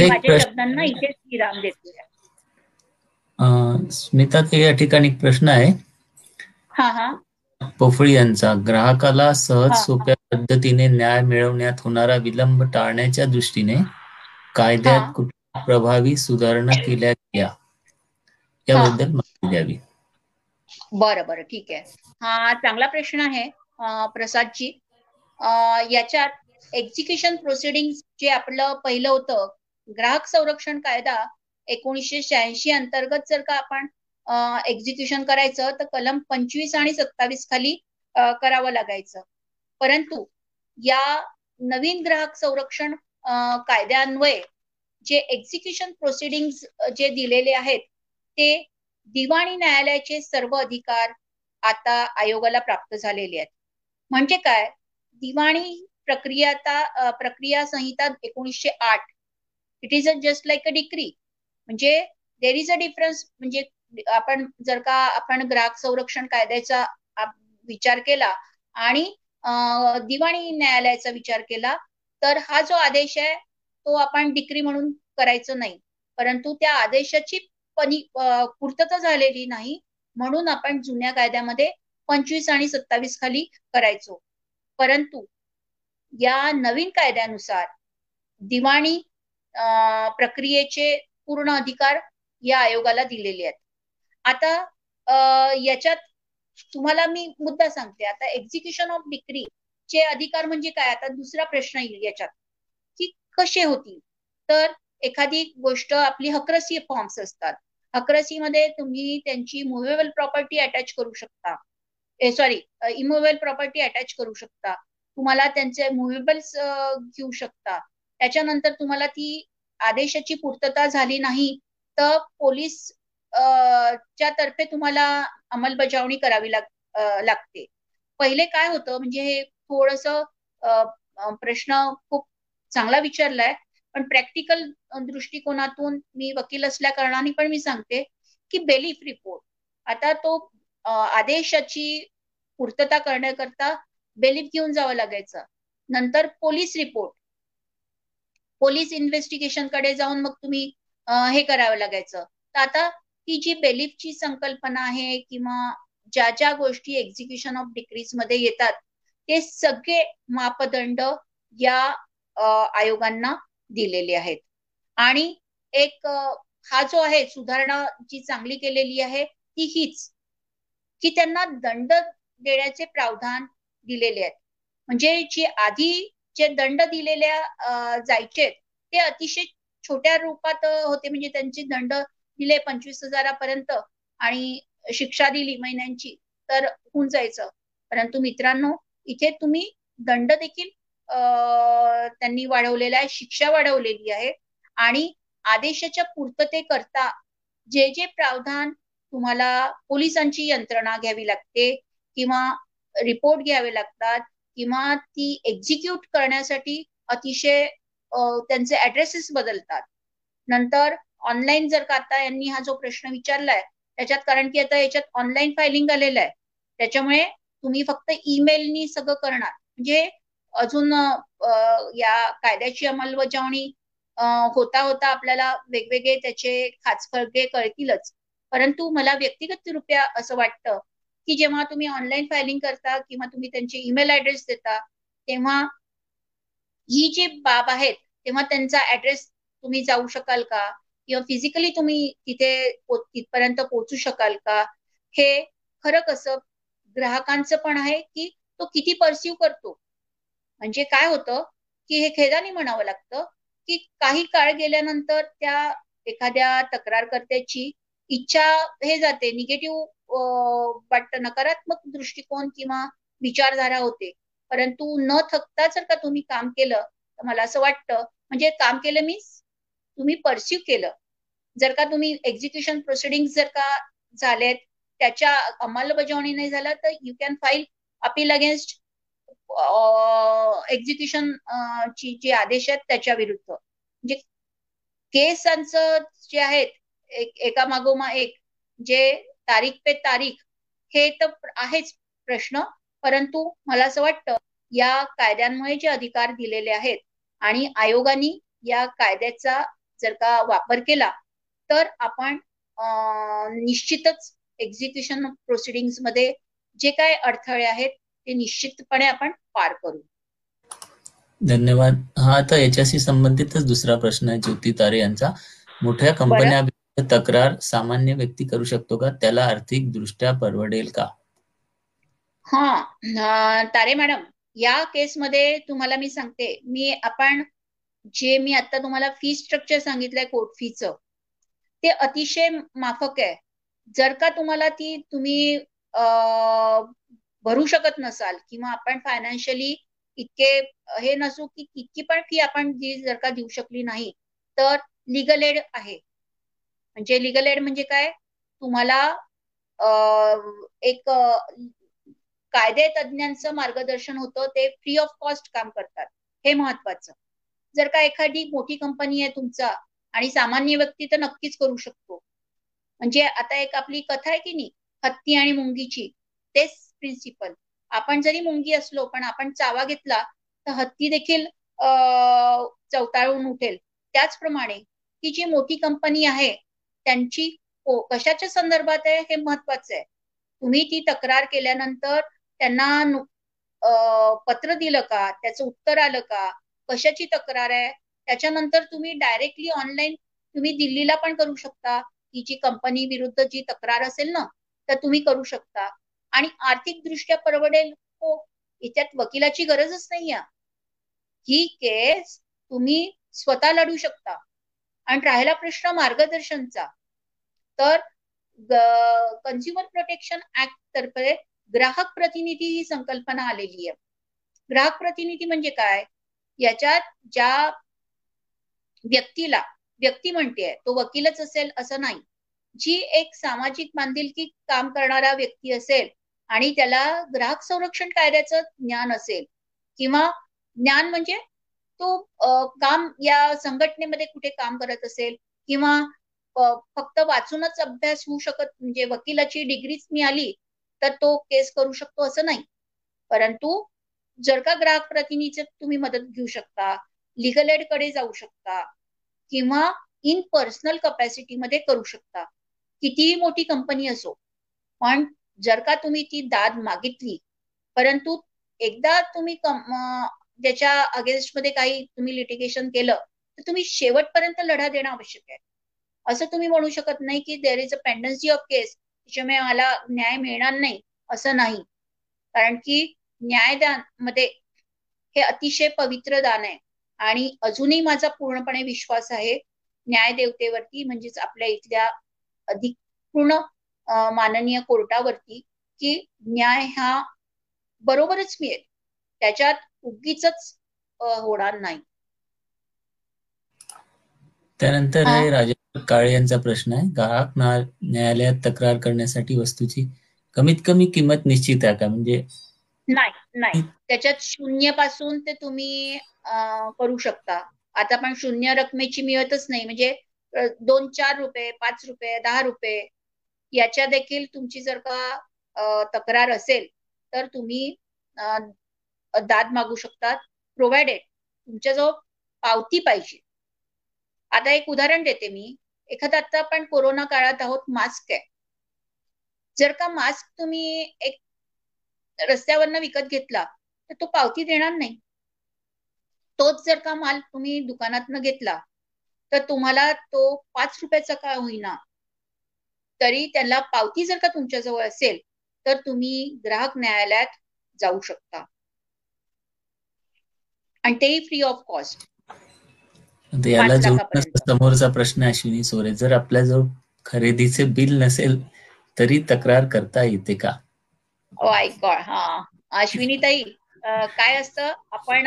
S1: माझ्या शब्दांना इथे विराम देतो
S3: स्मिता या ठिकाणी प्रश्न आहे.
S1: हा हा.
S3: पोफळी यांचा ग्राहकाला सहज सोप्या पद्धतीने न्याय मिळवण्यात होणारा विलंब टाळण्याच्या दृष्टीने कायद्यात कुठल्या प्रभावी सुधारणा केल्या गेल्या? याबद्दल माहिती द्यावी.
S1: बरं बरं. ठीक आहे. हा चांगला प्रश्न आहे प्रसादजी. याच्यात एक्झिक्युशन प्रोसिडिंग जे आपलं पहिलं होतं ग्राहक संरक्षण कायदा एकोणीसशे शहाऐंशी अंतर्गत जर का आपण एक्झिक्युशन करायचं तर कलम पंचवीस आणि सत्तावीस खाली करावं लागायचं. परंतु या नवीन ग्राहक संरक्षण कायद्यान्वये जे एक्झिक्युशन प्रोसिडिंग जे दिलेले आहेत ते दिवाणी न्यायालयाचे सर्व अधिकार आता आयोगाला प्राप्त झालेले आहेत. म्हणजे काय? दिवाणी प्रक्रिया प्रक्रिया संहिता एकोणीसशे आठ. It is a just like a decree म्हणजे देर इज अ डिफरन्स म्हणजे आपण जर का आपण ग्राहक संरक्षण कायद्याचा विचार केला आणि दिवाणी न्यायालयाचा विचार केला तर हा जो आदेश आहे तो आपण डिक्री म्हणून करायचं नाही. परंतु त्या आदेशाची पनी पूर्तता झालेली नाही म्हणून आपण जुन्या कायद्यामध्ये पंचवीस आणि सत्तावीस खाली करायचो. परंतु या नवीन कायद्यानुसार दिवाणी प्रक्रियेचे पूर्ण अधिकार या आयोगाला दिलेले आहेत. आता याच्यात तुम्हाला मी मुद्दा सांगते. आता एक्झिक्युशन ऑफ डिक्री चे अधिकार म्हणजे काय? आता दुसरा प्रश्न येईल याच्यात की कसे होतील? तर एखादी गोष्ट आपली हक्रसी फॉर्म्स असतात. हक्रसीमध्ये तुम्ही त्यांची मुव्हेबल प्रॉपर्टी अटॅच करू शकता. सॉरी इमुव्हेबल प्रॉपर्टी अटॅच करू शकता. तुम्हाला त्यांचे मुव्हेबल्स घेऊ शकता. त्याच्यानंतर तुम्हाला ती आदेशाची पूर्तता झाली नाही तर पोलीस च्या तर्फे तुम्हाला अंमलबजावणी करावी लाग लागते. पहिले काय होतं म्हणजे हे थोडस प्रश्न खूप चांगला विचारलाय पण प्रॅक्टिकल दृष्टिकोनातून मी वकील असल्या कारणाने पण मी सांगते की बेलीफ रिपोर्ट. आता तो आदेशाची पूर्तता करण्याकरता बेलीफ घेऊन जावं लागायचं. नंतर पोलीस रिपोर्ट. पोलीस इन्व्हेस्टिगेशनकडे जाऊन मग तुम्ही हे करावं लागायचं. तर आता ही जी बेलिफची संकल्पना आहे किंवा ज्या ज्या गोष्टी एक्झिक्युशन ऑफ डिक्रीजमध्ये येतात ते सगळे मापदंड या आयोगांना दिलेले आहेत. आणि एक हा जो आहे सुधारणा जी चांगली केलेली आहे ती हीच. की त्यांना दंड देण्याचे प्रावधान दिलेले आहेत. म्हणजे जी आधी जे दंड दिलेल्या जायचे ते अतिशय छोट्या रूपात होते. म्हणजे त्यांचे दंड दिले पंचवीस हजारापर्यंत आणि शिक्षा दिली महिन्यांची तर होऊन जायचं. परंतु मित्रांनो इथे तुम्ही दंड देखील त्यांनी वाढवलेला आहे शिक्षा वाढवलेली आहे. आणि आदेशाच्या पूर्ततेकरता जे जे प्रावधान तुम्हाला पोलिसांची यंत्रणा घ्यावी लागते किंवा रिपोर्ट घ्यावे लागतात किंवा ती एक्झिक्यूट करण्यासाठी अतिशय त्यांचे ऍड्रेसेस बदलतात. नंतर ऑनलाईन जर का आता यांनी हा जो प्रश्न विचारलाय त्याच्यात कारण की आता याच्यात ऑनलाईन फायलिंग आलेलं आहे. त्याच्यामुळे तुम्ही फक्त ईमेलनी सगळं करणार. म्हणजे अजून या कायद्याची अंमलबजावणी होता होता आपल्याला वेगवेगळे त्याचे खाचखळगे कळतीलच. परंतु मला व्यक्तिगत रुपया असं वाटतं की जेव्हा तुम्ही ऑनलाईन फायलिंग करता किंवा तुम्ही त्यांचे ईमेल ऍड्रेस देता तेव्हा ही जी बाब आहेत तेव्हा त्यांचा ऍड्रेस तुम्ही जाऊ शकाल का? किंवा फिजिकली तुम्ही तिथे तिथपर्यंत पोहोचू शकाल का? हे खरं कसं ग्राहकांचं पण आहे की तो किती परसिव्ह करतो. म्हणजे काय होतं की हे खेदाने म्हणावं लागतं की काही काळ गेल्यानंतर त्या एखाद्या तक्रारकर्त्याची इच्छा हे जाते निगेटिव्ह वाटतं नकारात्मक दृष्टिकोन किंवा विचारधारा होते. परंतु न थकता जर का तुम्ही काम केलं तर मला असं वाटतं म्हणजे काम केलं मीन्स तुम्ही परस्यू केलं. जर का तुम्ही एक्झिक्युशन प्रोसिडिंग जर का झालेत त्याच्या अंमलबजावणी नाही झाला तर you can file appeal against execution ची जे आदेश आहेत त्याच्या विरुद्ध. म्हणजे केसांचं जे आहेत एक एका मागोमा एक जे तारीख पे तारीख हे तर आहेच प्रश्न. परंतु मला असं वाटतं या कायद्यांमुळे जे अधिकार दिलेले आहेत आणि आयोगाने या कायद्याचा जर का वापर केला तर आपण निश्चितच एक्झिक्युशन प्रोसिडिंग्समध्ये जे काय अडथळे आहेत ते निश्चितपणे आपण पार करू.
S3: धन्यवाद. हा आता याच्याशी संबंधितच दुसरा प्रश्न आहे ज्योती तारे यांचा. मोठ्या कंपन्या तक्रार सामान्य व्यक्ती करू शकतो का? त्याला आर्थिक दृष्ट्या परवडेल का?
S1: हा तारे मॅडम या केसमध्ये तुम्हाला मी सांगते. मी आपण जे मी आता तुम्हाला फी स्ट्रक्चर सांगितलंय कोर्ट फीचं ते अतिशय माफक आहे. जर का तुम्हाला ती तुम्ही भरू शकत नसाल किंवा आपण फायनान्शियली इतके हे नसू की इतकी पण फी आपण जर का देऊ शकली नाही तर लिगल एड आहे. म्हणजे लिगल एड म्हणजे काय? तुम्हाला एक कायदे तज्ञांचं मार्गदर्शन होतं ते फ्री ऑफ कॉस्ट काम करतात. हे महत्वाचं. जर का एखादी मोठी कंपनी आहे तुमचा आणि सामान्य व्यक्ती तर नक्कीच करू शकतो. म्हणजे आता एक आपली कथा आहे की नाही? हत्ती आणि मुंगीची. तेच प्रिन्सिपल आपण जरी मुंगी असलो पण आपण चावा घेतला तर हत्ती देखील चवताळून उठेल. त्याचप्रमाणे ती जी मोठी कंपनी आहे त्यांची कशाच्या संदर्भात आहे हे महत्वाचं आहे. तुम्ही ती तक्रार केल्यानंतर त्यांना पत्र दिलं का? त्याचं उत्तर आलं का? कशाची तक्रार आहे? त्याच्यानंतर तुम्ही डायरेक्टली ऑनलाईन तुम्ही दिल्लीला पण करू शकता. तिची जी कंपनी विरुद्ध जी तक्रार असेल ना तर तुम्ही करू शकता. आणि आर्थिक दृष्ट्या परवडेल हो याच्यात वकिलाची गरजच नाही ही केस तुम्ही स्वतः लढू शकता. आणि राहिला प्रश्न मार्गदर्शनचा. तर कन्झ्युमर प्रोटेक्शन ऍक्ट तर्फे ग्राहक प्रतिनिधी ही संकल्पना आलेली आहे. ग्राहक प्रतिनिधी म्हणजे काय? याच्यात ज्या व्यक्तीला व्यक्ती म्हणते तो वकीलच असेल असं नाही. जी एक सामाजिक बांधिलकी काम करणारा व्यक्ती असेल आणि त्याला ग्राहक संरक्षण कायद्याचं ज्ञान असेल किंवा ज्ञान म्हणजे तो काम या संघटनेमध्ये कुठे काम करत असेल किंवा फक्त वाचूनच अभ्यास होऊ शकत म्हणजे वकिलाची डिग्रीच मिळाली तर तो केस करू शकतो असं नाही. परंतु जर का ग्राहक प्रतिनिधीची तुम्ही मदत घेऊ शकता लिगल एडकडे जाऊ शकता किंवा इन पर्सनल कपॅसिटी मध्ये करू शकता कितीही मोठी कंपनी असो पण जर का तुम्ही ती दाद मागितली परंतु एकदा तुम्ही ज्याच्या अगेन्स्टमध्ये काही तुम्ही लिटिगेशन केलं तर तुम्ही शेवटपर्यंत लढा देणं आवश्यक आहे. असं तुम्ही म्हणू शकत नाही की there is a pendency of case त्याच्यामुळे मला न्याय मिळणार नाही असं नाही. कारण की न्यायदानमध्ये हे अतिशय पवित्र दान आहे आणि अजूनही माझा पूर्णपणे विश्वास आहे न्यायदेवतेवरती म्हणजेच आपल्या इथल्या अधिक पूर्ण माननीय कोर्टावरती की न्याय हा बरोबरच मिळेल. त्याच्यात उगीच होणार नाही.
S3: त्यानंतर राजा काळे यांचा प्रश्न आहे. ग्राहक न्यायालयात तक्रार करण्यासाठी वस्तूची कमीत कमी किंमत निश्चित आहे का? म्हणजे
S1: नाही नाही. त्याच्यात शून्यपासून ते तुम्ही करू शकता. आता पण शून्य रकमेची मिळतच नाही. म्हणजे दोन चार रुपये पाच रुपये दहा रुपये याच्या देखील तुमची जर का तक्रार असेल तर तुम्ही दाद मागू शकतात. प्रोव्हाइडेड तुमच्याजवळ पावती पाहिजे. आता एक उदाहरण देते मी. एखादा आता आपण कोरोना काळात आहोत मास्क आहे. जर का मास्क तुम्ही एक रस्त्यावरनं विकत घेतला तर तो पावती देणार नाही. तोच जर का माल तुम्ही दुकानातनं घेतला तर तुम्हाला तो पाच रुपयाचा का होईना? तरी त्याला पावती जर का तुमच्याजवळ असेल तर तुम्ही ग्राहक न्यायालयात जाऊ शकता. आणि तेही फ्री ऑफ कॉस्ट
S3: याला समोरचा प्रश्न अश्विनी सोरे. जर आपल्याजवळ खरेदीचे बिल नसेल तरी तक्रार करता येते का?
S1: गॉड हा. अश्विनी ताई काय असतं? आपण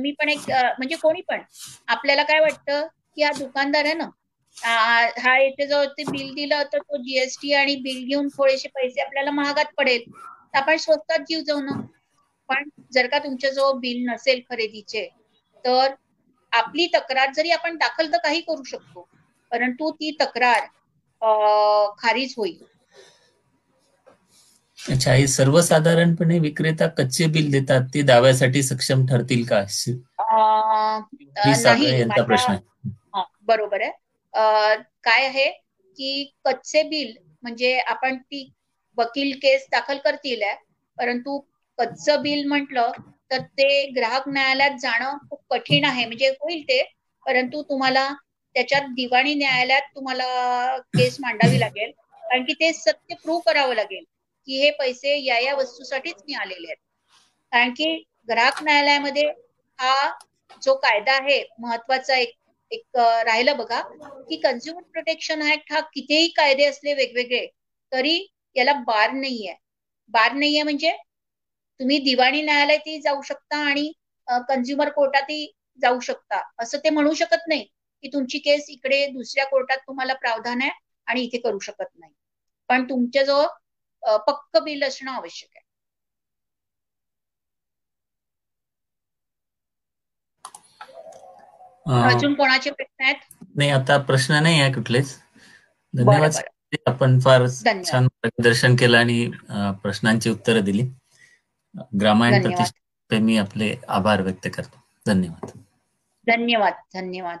S1: मी पण एक म्हणजे कोणी पण आपल्याला काय वाटतं की हा दुकानदार आहे ना हा येथे जो ते बिल दिलं तर तो जीएसटी आणि बिल घेऊन थोडेसे पैसे आपल्याला महागात पडेल. तर आपण स्वस्तात जीव जाऊ ना. पण जर का तुमच्याजवळ बिल नसेल खरेदीचे तर आपली तक्रार जरी आपण दाखल तर काही करू शकतो. परंतु ती तक्रार खारिज होईल.
S3: अच्छा हे सर्वसाधारणपणे विक्रेता कच्चे बिल देतात ते दाव्यासाठी सक्षम ठरतील का? यांचा प्रश्न
S1: बरोबर आहे. काय आहे की कच्चे बिल म्हणजे आपण ती वकील केस दाखल करतील परंतु कच्चं बिल म्हटलं तर ते ग्राहक न्यायालयात जाणं खूप कठीण आहे. म्हणजे होईल ते परंतु तुम्हाला त्याच्यात दिवाणी न्यायालयात तुम्हाला केस मांडावी लागेल. कारण की ते सत्य प्रूव्ह करावं लागेल की हे पैसे या या वस्तूसाठीच मिळालेले आहेत. कारण की ग्राहक न्यायालयामध्ये हा जो कायदा आहे महत्त्वाचा एक एक राहिलं बघा की कन्झ्युमर प्रोटेक्शन ऍक्ट हा कितीही कायदे असले वेगवेगळे तरी याला बार नाहीये. बार नाहीये म्हणजे तुम्ही दिवाणी न्यायालयातही जाऊ शकता आणि कन्झ्युमर कोर्टातही जाऊ शकता. असं ते म्हणू शकत नाही की तुमची केस इकडे दुसऱ्या कोर्टात तुम्हाला प्रावधान आहे आणि इथे करू शकत नाही. पण तुमच्याजवळ अं, पक्क बिल असणं आवश्यक आहे. अजून कोणाचे प्रश्न आहेत?
S3: नाही आता प्रश्न नाही आहे कुठलेच. धन्यवाद. आपण फार. छान मार्गदर्शन केलं आणि प्रश्नांची उत्तरं दिली. ग्रामायण
S1: धन्यवाद.
S3: प्रतिष्ठानचे मी आपले आभार व्यक्त करतो. धन्यवाद.
S1: धन्यवाद धन्यवाद.